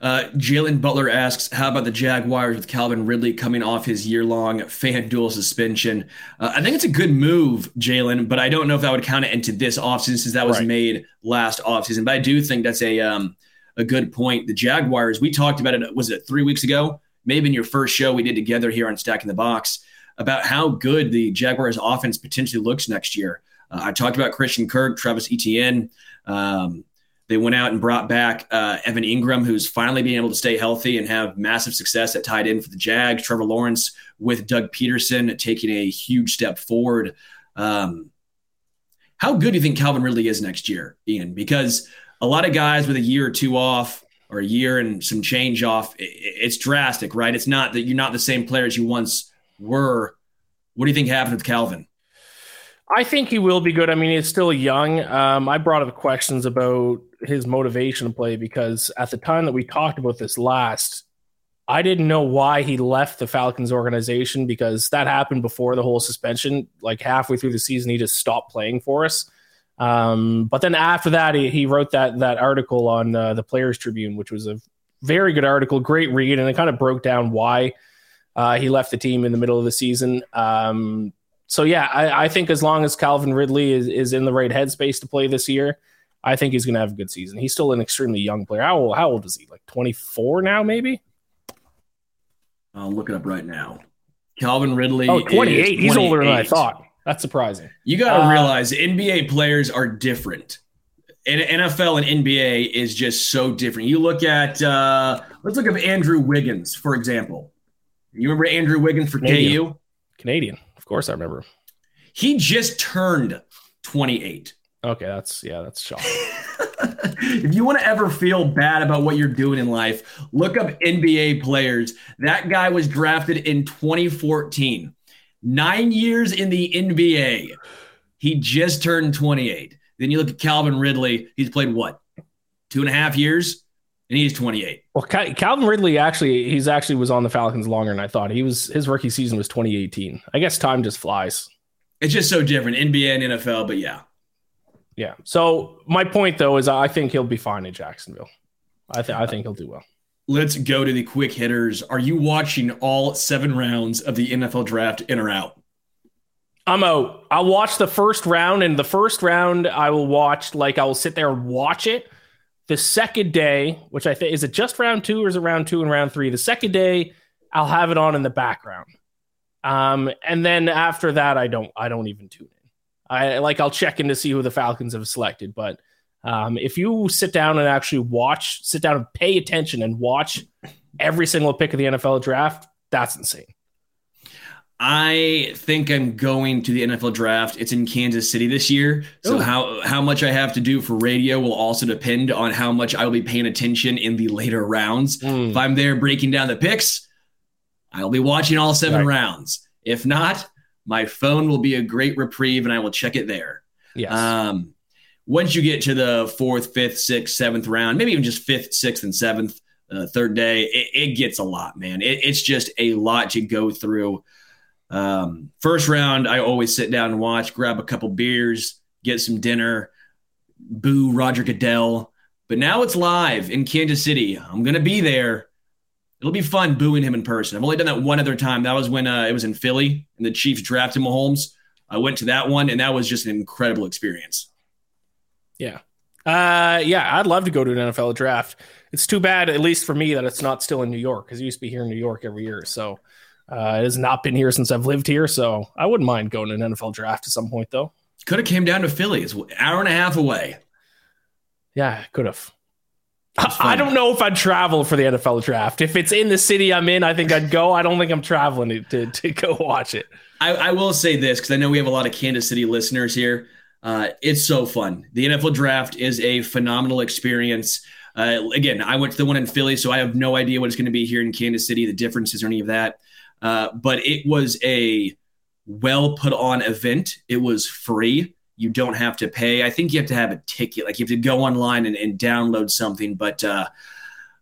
Speaker 1: Uh, Jalen Butler asks, "How about the Jaguars with Calvin Ridley coming off his year-long FanDuel suspension?" Uh, I think it's a good move, Jalen, but I don't know if that would count it into this offseason since that was right. made last offseason. But I do think that's a um, a good point. The Jaguars, we talked about it. Was it three weeks ago? Maybe in your first show we did together here on Stacking the Box about how good the Jaguars offense potentially looks next year. Uh, I talked about Christian Kirk, Travis Etienne. Um, they went out and brought back uh, Evan Engram, who's finally being able to stay healthy and have massive success at tight end for the Jags. Trevor Lawrence with Doug Pederson taking a huge step forward. Um, how good do you think Calvin Ridley is next year, Iain? Because a lot of guys with a year or two off or a year and some change off, it's drastic, right? It's not that you're not the same player as you once were. What do you think happened with Calvin?
Speaker 2: I think he will be good. I mean, he's still young. Um, I brought up questions about his motivation to play because at the time that we talked about this last, I didn't know why he left the Falcons organization because that happened before the whole suspension. Like halfway through the season, he just stopped playing for us. Um, but then after that, he, he wrote that that article on uh, the Players Tribune, which was a very good article, great read, and it kind of broke down why uh, he left the team in the middle of the season. Um, so yeah, I, I, think as long as Calvin Ridley is, is in the right headspace to play this year, I think he's going to have a good season. He's still an extremely young player. How old, how old is he? Like 24 now, maybe?
Speaker 1: I'll look it up right now. Calvin Ridley.
Speaker 2: Oh, 28. He's older than I thought. That's surprising.
Speaker 1: You got to uh, realize NBA players are different. And NFL and NBA is just so different. You look at uh, let's look at Andrew Wiggins, for example. You remember Andrew Wiggins for
Speaker 2: Canadian.
Speaker 1: KU?
Speaker 2: Canadian, of course, I remember.
Speaker 1: He just turned 28.
Speaker 2: Okay, that's yeah, that's shocking.
Speaker 1: if you want to ever feel bad about what you're doing in life, look up NBA players. That guy was drafted in 2014 nine years in the NBA. He just turned 28. Then you look at Calvin Ridley. He's played what? Two and a half years? And he's 28.
Speaker 2: Well, Calvin Ridley actually, he's actually was on the Falcons longer than I thought. He was his rookie season was 2018. I guess time just flies.
Speaker 1: It's just so different, NBA and NFL. But yeah,
Speaker 2: yeah. So my point though is, I think he'll be fine in Jacksonville. I think I uh, think he'll do well.
Speaker 1: Let's go to the quick hitters. Are you watching all seven rounds of the NFL draft in or out?
Speaker 2: I'm out. I'll watch the first round, and the first round I will watch like I will sit there and watch it. The second day, which I think is it just round two or is it round two and round three? The second day, I'll have it on in the background. Um, and then after that, I don't I don't even tune in. I like I'll check in to see who the Falcons have selected, but um, if you sit down and actually watch, sit down and pay attention and watch every single pick of the NFL draft, that's insane.
Speaker 1: I think I'm going to the NFL draft. It's in Kansas City this year. So Ooh. how how much I have to do for radio will also depend on how much I will be paying attention in the later rounds. Mm. If I'm there breaking down the picks, I'll be watching all seven right. rounds. If not, my phone will be a great reprieve and I will check it there.
Speaker 2: Yes.
Speaker 1: Um, once you get to the fourth, fifth, sixth, seventh round, maybe even just fifth, sixth, and seventh, uh, third day, it, it, gets a lot, man. It, it's just a lot to go through. Um, first round, I always sit down and watch, grab a couple beers, get some dinner, boo Roger Goodell. But now it's live in Kansas City. I'm gonna be there. It'll be fun booing him in person. I've only done that one other time. That was when uh, it was in Philly and the Chiefs drafted Mahomes. I went to that one, and that was just an incredible experience.
Speaker 2: Yeah. Uh, yeah, I'd love to go to an NFL draft. It's too bad, at least for me, that it's not still in New York because it used to be here in New York every year. So uh, it has not been here since I've lived here, so I wouldn't mind going to an NFL draft at some point, though.
Speaker 1: Could have came down to Philly. It's an hour and a half away.
Speaker 2: Yeah, could have. I don't know if I'd travel for the NFL draft. If it's in the city I'm in, I think I'd go. I don't think I'm traveling to, to, to go watch it.
Speaker 1: I, I will say this because I know we have a lot of Kansas City listeners here. Uh, it's so fun. The NFL draft is a phenomenal experience. Uh, again, I went to the one in Philly, so I have no idea what it's going to be here in Kansas City, the differences or any of that. Uh, but it was a well put on event. It was free. You don't have to pay. I think you have to have a ticket. Like you have to go online and, and download something. But uh,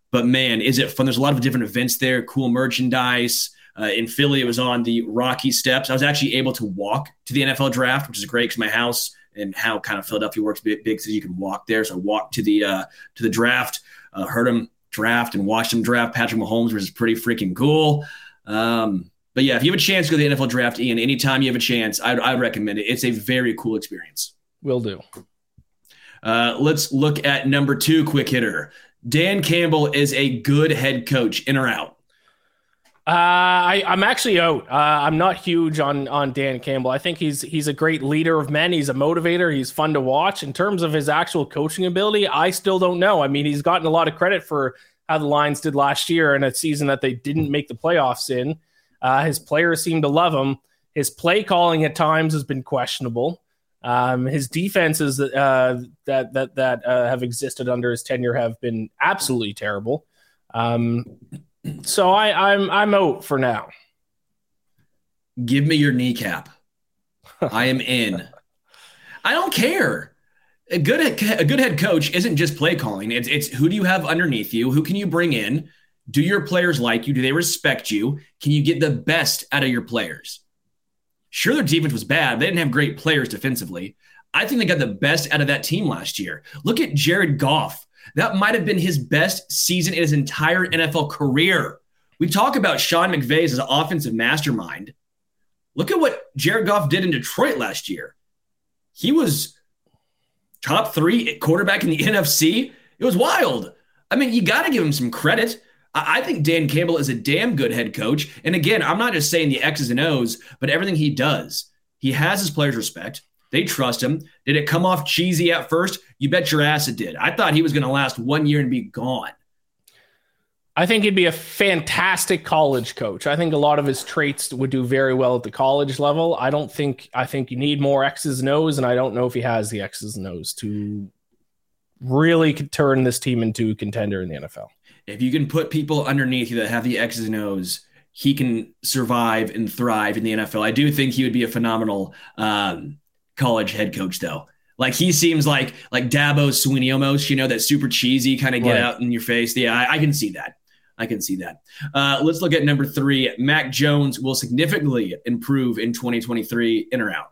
Speaker 1: but man, is it fun? There's a lot of different events there. Cool merchandise. Uh, in Philly, it was on the Rocky Steps. I was actually able to walk to the NFL draft, which is great because my house and how kind of Philadelphia works big, big so you can walk there. So I walked to the uh, to the draft, uh, heard him draft and watched him draft Patrick Mahomes, which is pretty freaking cool. Um, but yeah, if you have a chance to go to the NFL draft, Iain, anytime you have a chance, I'd, I'd recommend it. It's a very cool experience.
Speaker 2: Will do.
Speaker 1: Uh, let's look at number two quick hitter. Dan Campbell is a good head coach, in or out?
Speaker 2: Uh, I, I'm actually out. Uh, I'm not huge on on Dan Campbell. I think he's he's a great leader of men. He's a motivator. He's fun to watch. In terms of his actual coaching ability, I still don't know. I mean, he's gotten a lot of credit for how the Lions did last year in a season that they didn't make the playoffs in. Uh, his players seem to love him. His play calling at times has been questionable. Um, his defenses uh, that that that uh, have existed under his tenure have been absolutely terrible. Um, so I, I'm I'm out for now.
Speaker 1: Give me your kneecap. I am in. I don't care a good a good head coach isn't just play calling. It's it's who do you have underneath you? Who can you bring in? Do your players like you? Do they respect you? Can you get the best out of your players? Sure, their defense was bad. They didn't have great players defensively. I think they got the best out of that team last year. Look at Jared Goff. That might have been his best season in his entire NFL career. We talk about Sean McVay as an offensive mastermind. Look at what Jared Goff did in Detroit last year. He was top three quarterback in the NFC. It was wild. I mean, you got to give him some credit. I think Dan Campbell is a damn good head coach. And again, I'm not just saying the X's and O's, but everything he does. He has his players' respect. They trust him. Did it come off cheesy at first? You bet your ass it did. I thought he was going to last one year and be gone.
Speaker 2: I think he'd be a fantastic college coach. I think a lot of his traits would do very well at the college level. I don't think I think you need more X's and O's, and I don't know if he has the X's and O's to really turn this team into a contender in the NFL.
Speaker 1: If you can put people underneath you that have the X's and O's, he can survive and thrive in the NFL. I do think he would be a phenomenal um, college head coach, though. Like he seems like like Dabo Swinney almost, you know, that super cheesy kind of get right. out in your face. Yeah, I, I, can see that. I can see that. Uh, let's look at number three. Mac Jones will significantly improve in 2023. In or out?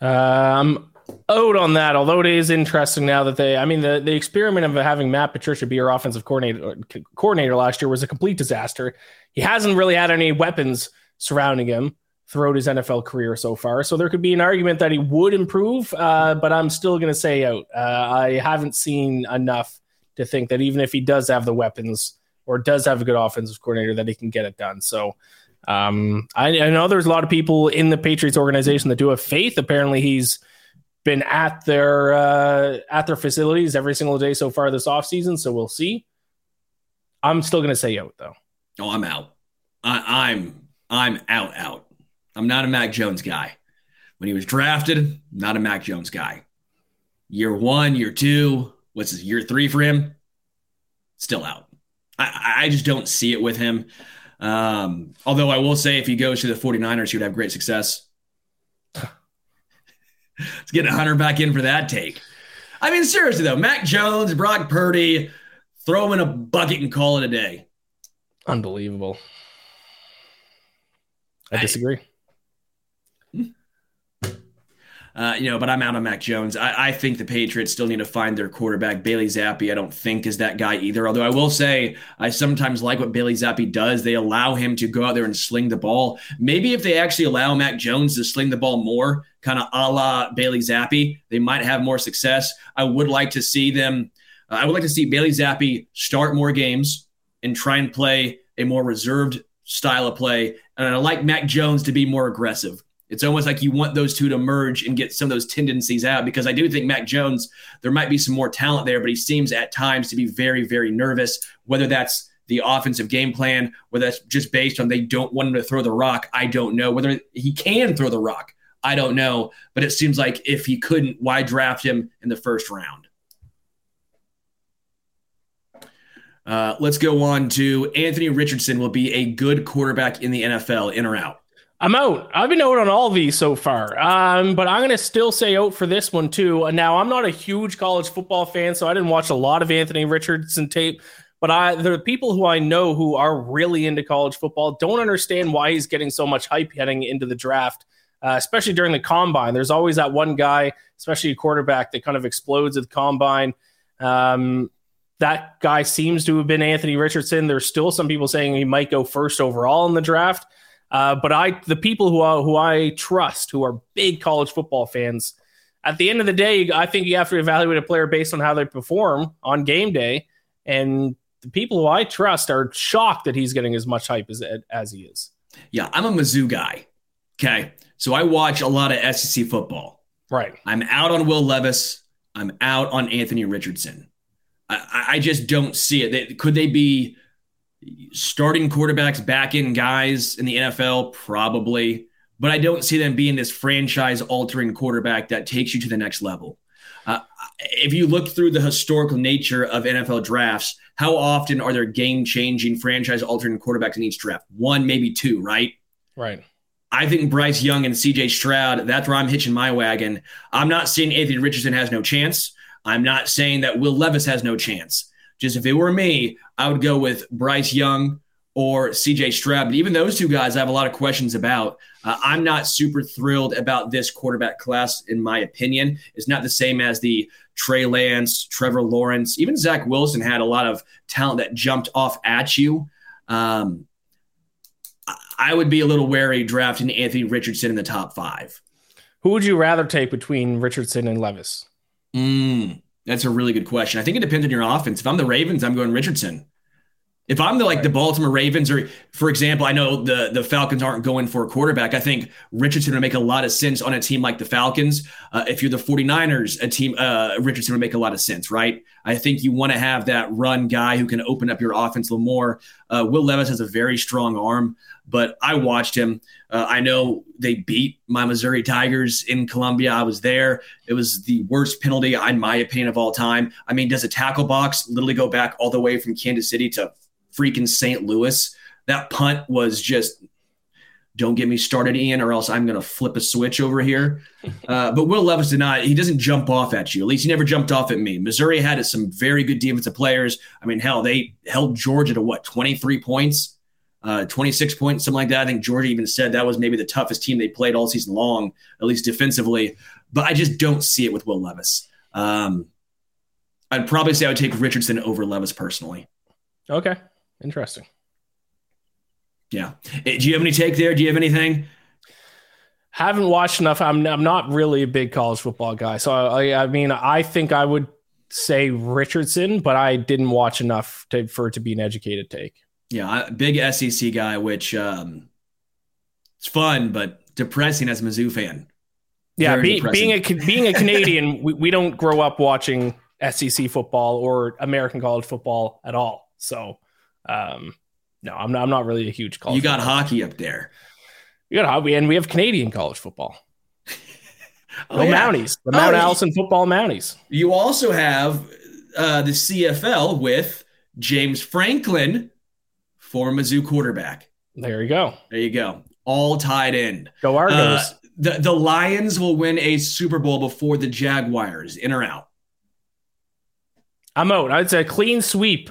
Speaker 2: Um, out on that. Although it is interesting now that they, I mean, the, the experiment of having Matt Patricia be your offensive coordinator coordinator last year was a complete disaster. He hasn't really had any weapons surrounding him throughout his NFL career so far. So there could be an argument that he would improve, uh, but I'm still going to say out. Uh, I haven't seen enough to think that even if he does have the weapons or does have a good offensive coordinator, that he can get it done. So um, I, I, know there's a lot of people in the Patriots organization that do have faith. Apparently, he's been at their uh, at their facilities every single day so far this offseason. So we'll see. I'm still going to say out though.
Speaker 1: Oh, I'm out. I, I'm I'm out out. I'm not a Mac Jones guy. When he was drafted, not a Mac Jones guy. Year one, year two, what's this, year three for him? Still out. I, I just don't see it with him. Um, although I will say if he goes to the 49ers, he would have great success. Let's get a Hunter back in for that take. I mean, seriously though, Mac Jones, Brock Purdy, throw him in a bucket and call it a day.
Speaker 2: Unbelievable. I disagree.
Speaker 1: Uh, you know, but I'm out on Mac Jones. I, I, think the Patriots still need to find their quarterback. Bailey Zappe, I don't think is that guy either. Although I will say, I sometimes like what Bailey Zappe does. They allow him to go out there and sling the ball. Maybe if they actually allow Mac Jones to sling the ball more, kind of a la Bailey Zappe, they might have more success. I would like to see them. Uh, I would like to see Bailey Zappe start more games and try and play a more reserved style of play. And I like Mac Jones to be more aggressive. It's almost like you want those two to merge and get some of those tendencies out because I do think Mac Jones, there might be some more talent there, but he seems at times to be very, very nervous, whether that's the offensive game plan, whether that's just based on they don't want him to throw the rock. I don't know. Whether he can throw the rock, I don't know. But it seems like if he couldn't, why draft him in the first round? Uh, let's go on to Anthony Richardson will be a good quarterback in the NFL, in or out?
Speaker 2: I'm out. I've been out on all these so far, um, but I'm going to still say out for this one too. Now, I'm not a huge college football fan, so I didn't watch a lot of Anthony Richardson tape. But I, the people who I know who are really into college football don't understand why he's getting so much hype heading into the draft, uh, especially during the combine. There's always that one guy, especially a quarterback, that kind of explodes at the combine. Um, that guy seems to have been Anthony Richardson. There's still some people saying he might go first overall in the draft. Uh, but I, the people who I, who I trust, who are big college football fans, at the end of the day, I think you have to evaluate a player based on how they perform on game day. And the people who I trust are shocked that he's getting as much hype as as he is.
Speaker 1: Yeah, I'm a Mizzou guy. Okay, so I watch a lot of SEC football.
Speaker 2: Right.
Speaker 1: I'm out on Will Levis. I'm out on Anthony Richardson. I, I just don't see it. Could they be starting quarterbacks back in guys in the NFL? Probably. But I don't see them being this franchise altering quarterback that takes you to the next level. Uh, if you look through the historical nature of NFL drafts, how often are there game changing, franchise altering quarterbacks in each draft? One, maybe two, right?
Speaker 2: Right.
Speaker 1: I think Bryce Young and CJ Stroud, that's where I'm hitching my wagon. I'm not saying Anthony Richardson has no chance. I'm not saying that Will Levis has no chance. Just if it were me, I would go with Bryce Young or CJ Stroud. But even those two guys, I have a lot of questions about. Uh, I'm not super thrilled about this quarterback class, in my opinion. It's not the same as the Trey Lance, Trevor Lawrence, even Zach Wilson had a lot of talent that jumped off at you. Um, I would be a little wary drafting Anthony Richardson in the top five.
Speaker 2: Who would you rather take between Richardson and Levis?
Speaker 1: Mm, that's a really good question. I think it depends on your offense. If I'm the Ravens, I'm going Richardson. If I'm the like the Baltimore Ravens, or for example, I know the the Falcons aren't going for a quarterback. I think Richardson would make a lot of sense on a team like the Falcons. Uh, if you're the 49ers, a team uh, Richardson would make a lot of sense, right? I think you want to have that run guy who can open up your offense a little more. Uh, Will Levis has a very strong arm, but I watched him. Uh, I know they beat my Missouri Tigers in Columbia. I was there. It was the worst penalty, in my opinion, of all time. I mean, does a tackle box literally go back all the way from Kansas City to freaking St. Louis. That punt was just don't get me started, Iain, or else I'm going to flip a switch over here. Uh, but Will Levis did not, he doesn't jump off at you. At least he never jumped off at me. Missouri had some very good defensive players. I mean, hell, they held Georgia to what, 23 points, uh, 26 points, something like that. I think Georgia even said that was maybe the toughest team they played all season long, at least defensively. But I just don't see it with Will Levis. Um, I'd probably say I would take Richardson over Levis personally.
Speaker 2: Okay. Interesting.
Speaker 1: Yeah. Eh, do you have any take there? Do you have anything?
Speaker 2: Haven't watched enough. I'm I'm not really a big college football guy, so I I mean I think I would say Richardson, but I didn't watch enough to, for it to be an educated take.
Speaker 1: Yeah, big SEC guy, which um, it's fun but depressing as a Mizzou fan.
Speaker 2: Yeah, be, being a being a Canadian, we, we don't grow up watching SEC football or American college football at all. So, um, no, I'm not. I'm not really a huge college.
Speaker 1: You got hockey up there.
Speaker 2: You got hockey, and we have Canadian college football. oh, the yeah. Mounties, the Mount oh, Allison football Mounties.
Speaker 1: You also have uh, the CFL with James Franklin, former Mizzou quarterback.
Speaker 2: There you go.
Speaker 1: There you go. All tied in.
Speaker 2: Go Argos. Uh,
Speaker 1: the the Lions will win a Super Bowl before the Jaguars. In or out?
Speaker 2: I'm out. I'd say a clean sweep.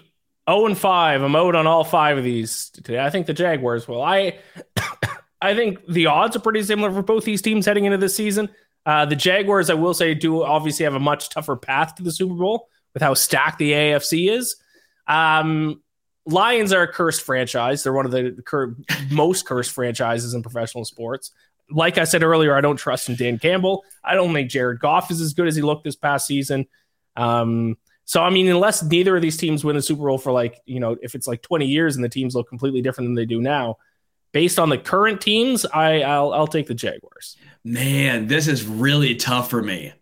Speaker 2: 0 and 5. I'm out on all five of these today. I think the Jaguars will. I I think the odds are pretty similar for both these teams heading into this season. Uh, the Jaguars, I will say, do obviously have a much tougher path to the Super Bowl with how stacked the AFC is. Um, Lions are a cursed franchise. They're one of the cur- most cursed franchises in professional sports. Like I said earlier, I don't trust in Dan Campbell. I don't think Jared Goff is as good as he looked this past season. Um, so I mean, unless neither of these teams win the Super Bowl for like you know, if it's like 20 years and the teams look completely different than they do now, based on the current teams, I I'll, I'll take the Jaguars.
Speaker 1: Man, this is really tough for me.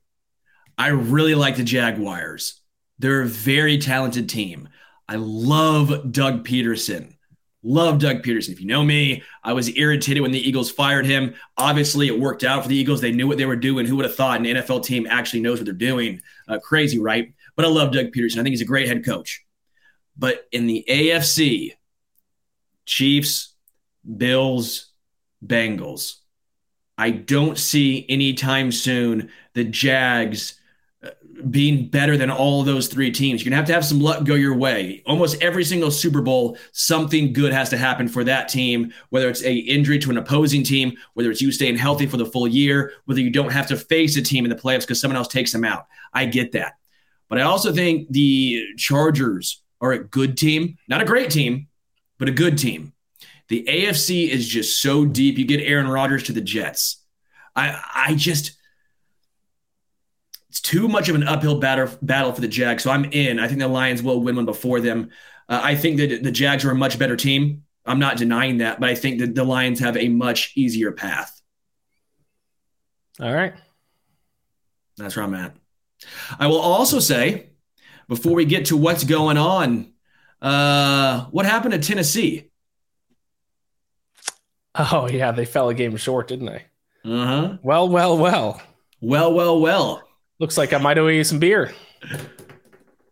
Speaker 1: I really like the Jaguars. They're a very talented team. I love Doug Pederson. Love Doug Pederson. If you know me, I was irritated when the Eagles fired him. Obviously, it worked out for the Eagles. They knew what they were doing. Who would have thought an NFL team actually knows what they're doing? Uh, crazy, right? But I love Doug Pederson. I think he's a great head coach. But in the AFC, Chiefs, Bills, Bengals, I don't see anytime soon the Jags being better than all those three teams. You're gonna have to have some luck go your way. Almost every single Super Bowl, something good has to happen for that team. Whether it's a injury to an opposing team, whether it's you staying healthy for the full year, whether you don't have to face a team in the playoffs because someone else takes them out. I get that, but I also think the Chargers are a good team, not a great team, but a good team. The AFC is just so deep. You get Aaron Rodgers to the Jets. I I just it's too much of an uphill battle battle for the Jags. So I'm in. I think the Lions will win one before them. Uh, I think that the Jags are a much better team. I'm not denying that, but I think that the Lions have a much easier path.
Speaker 2: All right.
Speaker 1: That's where I'm at. I will also say, before we get to what's going on, uh, what happened to Tennessee?
Speaker 2: Oh yeah, they fell a game short, didn't they?
Speaker 1: Uh huh.
Speaker 2: Well, well, well.
Speaker 1: Well, well, well.
Speaker 2: Looks like I might owe you some beer.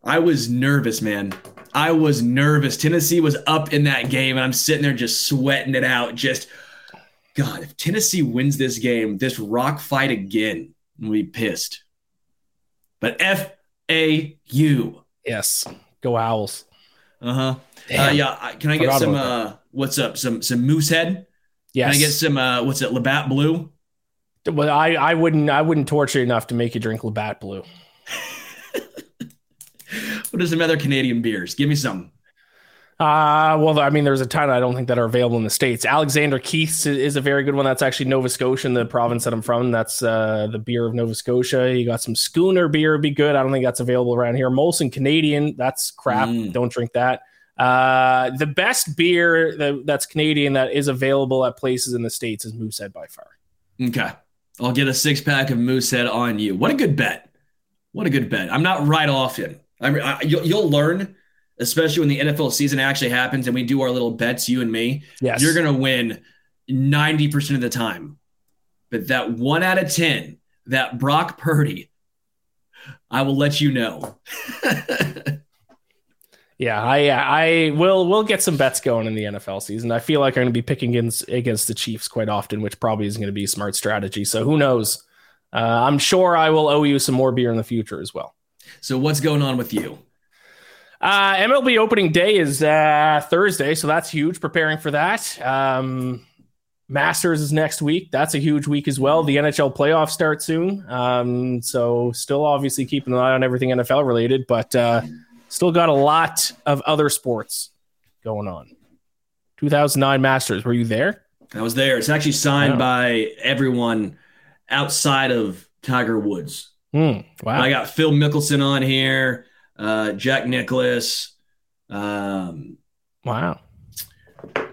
Speaker 1: I was nervous, man. I was nervous. Tennessee was up in that game, and I'm sitting there just sweating it out. Just, God, if Tennessee wins this game, this rock fight again, be pissed. But F A U.
Speaker 2: Yes. Go Owls.
Speaker 1: Uh-huh. Uh Yeah. Can I get some, uh, what's up? Some, some Moosehead? Yes. Can I get some, uh, what's it, Labatt Blue?
Speaker 2: Well, I, I wouldn't I wouldn't torture you enough to make you drink Labatt Blue.
Speaker 1: what are some other Canadian beers? Give me some.
Speaker 2: Uh, well, I mean, there's a ton I don't think that are available in the States. Alexander Keith's is a very good one. That's actually Nova Scotia, in the province that I'm from. That's uh, the beer of Nova Scotia. You got some Schooner beer, would be good. I don't think that's available around here. Molson Canadian, that's crap. Mm. Don't drink that. Uh, the best beer that, that's Canadian that is available at places in the States is Moosehead by far.
Speaker 1: Okay. I'll get a six pack of Moosehead on you. What a good bet. What a good bet. I'm not right often. I mean, I, you'll, you'll learn, especially when the NFL season actually happens and we do our little bets, you and me.
Speaker 2: Yes.
Speaker 1: You're going to win 90% of the time. But that one out of 10, that Brock Purdy, I will let you know.
Speaker 2: Yeah, I I will will get some bets going in the NFL season. I feel like I'm going to be picking against against the Chiefs quite often, which probably isn't going to be a smart strategy. So who knows? Uh, I'm sure I will owe you some more beer in the future as well.
Speaker 1: So what's going on with you?
Speaker 2: Uh, MLB opening day is uh, Thursday, so that's huge. Preparing for that. Um, Masters is next week. That's a huge week as well. The NHL playoffs start soon. Um, so still obviously keeping an eye on everything NFL related, but uh, Still got a lot of other sports going on. 2009 Masters. Were you there?
Speaker 1: I was there. It's actually signed by everyone outside of Tiger Woods.
Speaker 2: Mm, wow.
Speaker 1: I got Phil Mickelson on here, uh, Jack Nicklaus. Um,
Speaker 2: wow.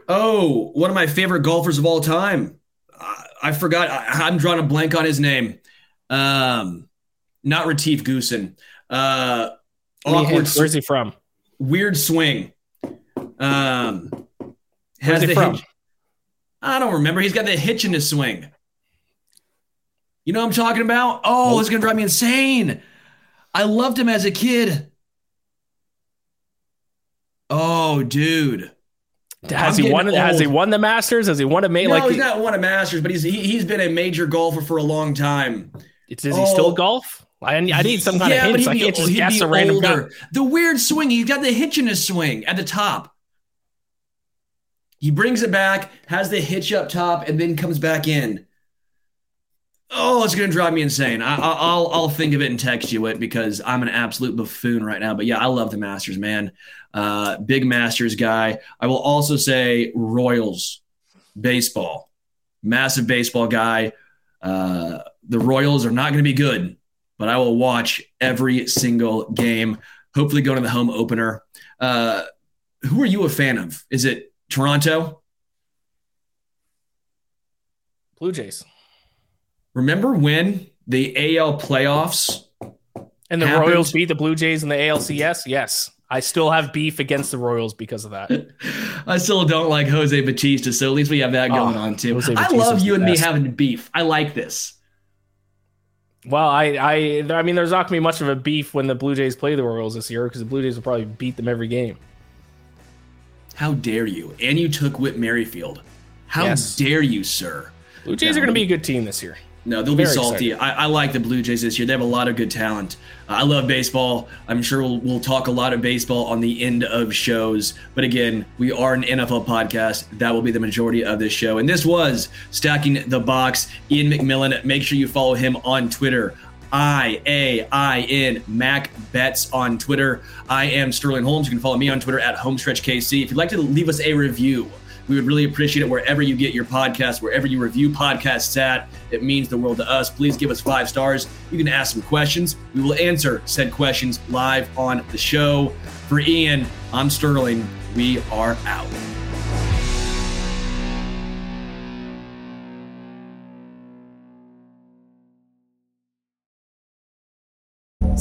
Speaker 1: Oh, one of my favorite golfers of all time. I, I forgot. I, am drawing a blank on his name. Um, not Retief Goosen. Uh,
Speaker 2: awkward. Where's he from?
Speaker 1: Weird swing. Um,
Speaker 2: has Where's he from?
Speaker 1: Hitch. I don't remember. He's got the hitch in his swing. You know what I'm talking about? Oh, it's gonna drive me insane. I loved him as a kid. Oh, dude.
Speaker 2: Has I'm he won? Old. Has he won the Masters? Has he won a major?
Speaker 1: No,
Speaker 2: like
Speaker 1: he's
Speaker 2: he,
Speaker 1: not won a Masters, but he's he, has been a major golfer for a long time.
Speaker 2: Does oh, he still golf? I, I need some kind yeah, of hints. I can't just guess a random guy.
Speaker 1: The weird swing. He's got the hitch in his swing at the top. He brings it back, has the hitch up top, and then comes back in. Oh, it's gonna drive me insane. I, will I'll think of it and text you it because I'm an absolute buffoon right now. But yeah, I love the Masters, man. Uh, big Masters guy. I will also say Royals baseball, massive baseball guy. Uh, the Royals are not going to be good, but I will watch every single game. Hopefully, go to the home opener. Uh, who are you a fan of? Is it Toronto?
Speaker 2: Blue Jays.
Speaker 1: Remember when the AL playoffs
Speaker 2: and the happened? Royals beat the Blue Jays in the ALCS? Yes. I still have beef against the Royals because of that.
Speaker 1: I still don't like Jose Bautista, so at least we have that going oh, on too. I love you and best. me having beef. I like this.
Speaker 2: Well, I, I, I mean, there's not gonna be much of a beef when the Blue Jays play the Royals this year because the Blue Jays will probably beat them every game.
Speaker 1: How dare you? And you took Whit Merrifield. How yes. dare you, sir?
Speaker 2: Blue Jays are going to be a good team this year.
Speaker 1: No, they'll Very be salty. I, I, like the Blue Jays this year. They have a lot of good talent. I love baseball. I'm sure we'll, we'll, talk a lot of baseball on the end of shows. But again, we are an NFL podcast. That will be the majority of this show. And this was Stacking the Box. Iain MacMillan. Make sure you follow him on Twitter. I A I N Mac Bets on Twitter. I am Sterling Holmes. You can follow me on Twitter at HomestretchKC. If you'd like to leave us a review, we would really appreciate it wherever you get your podcast, wherever you review podcasts at. It means the world to us. Please give us five stars. You can ask some questions. We will answer said questions live on the show. For Iain, I'm Sterling. We are out.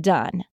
Speaker 4: done.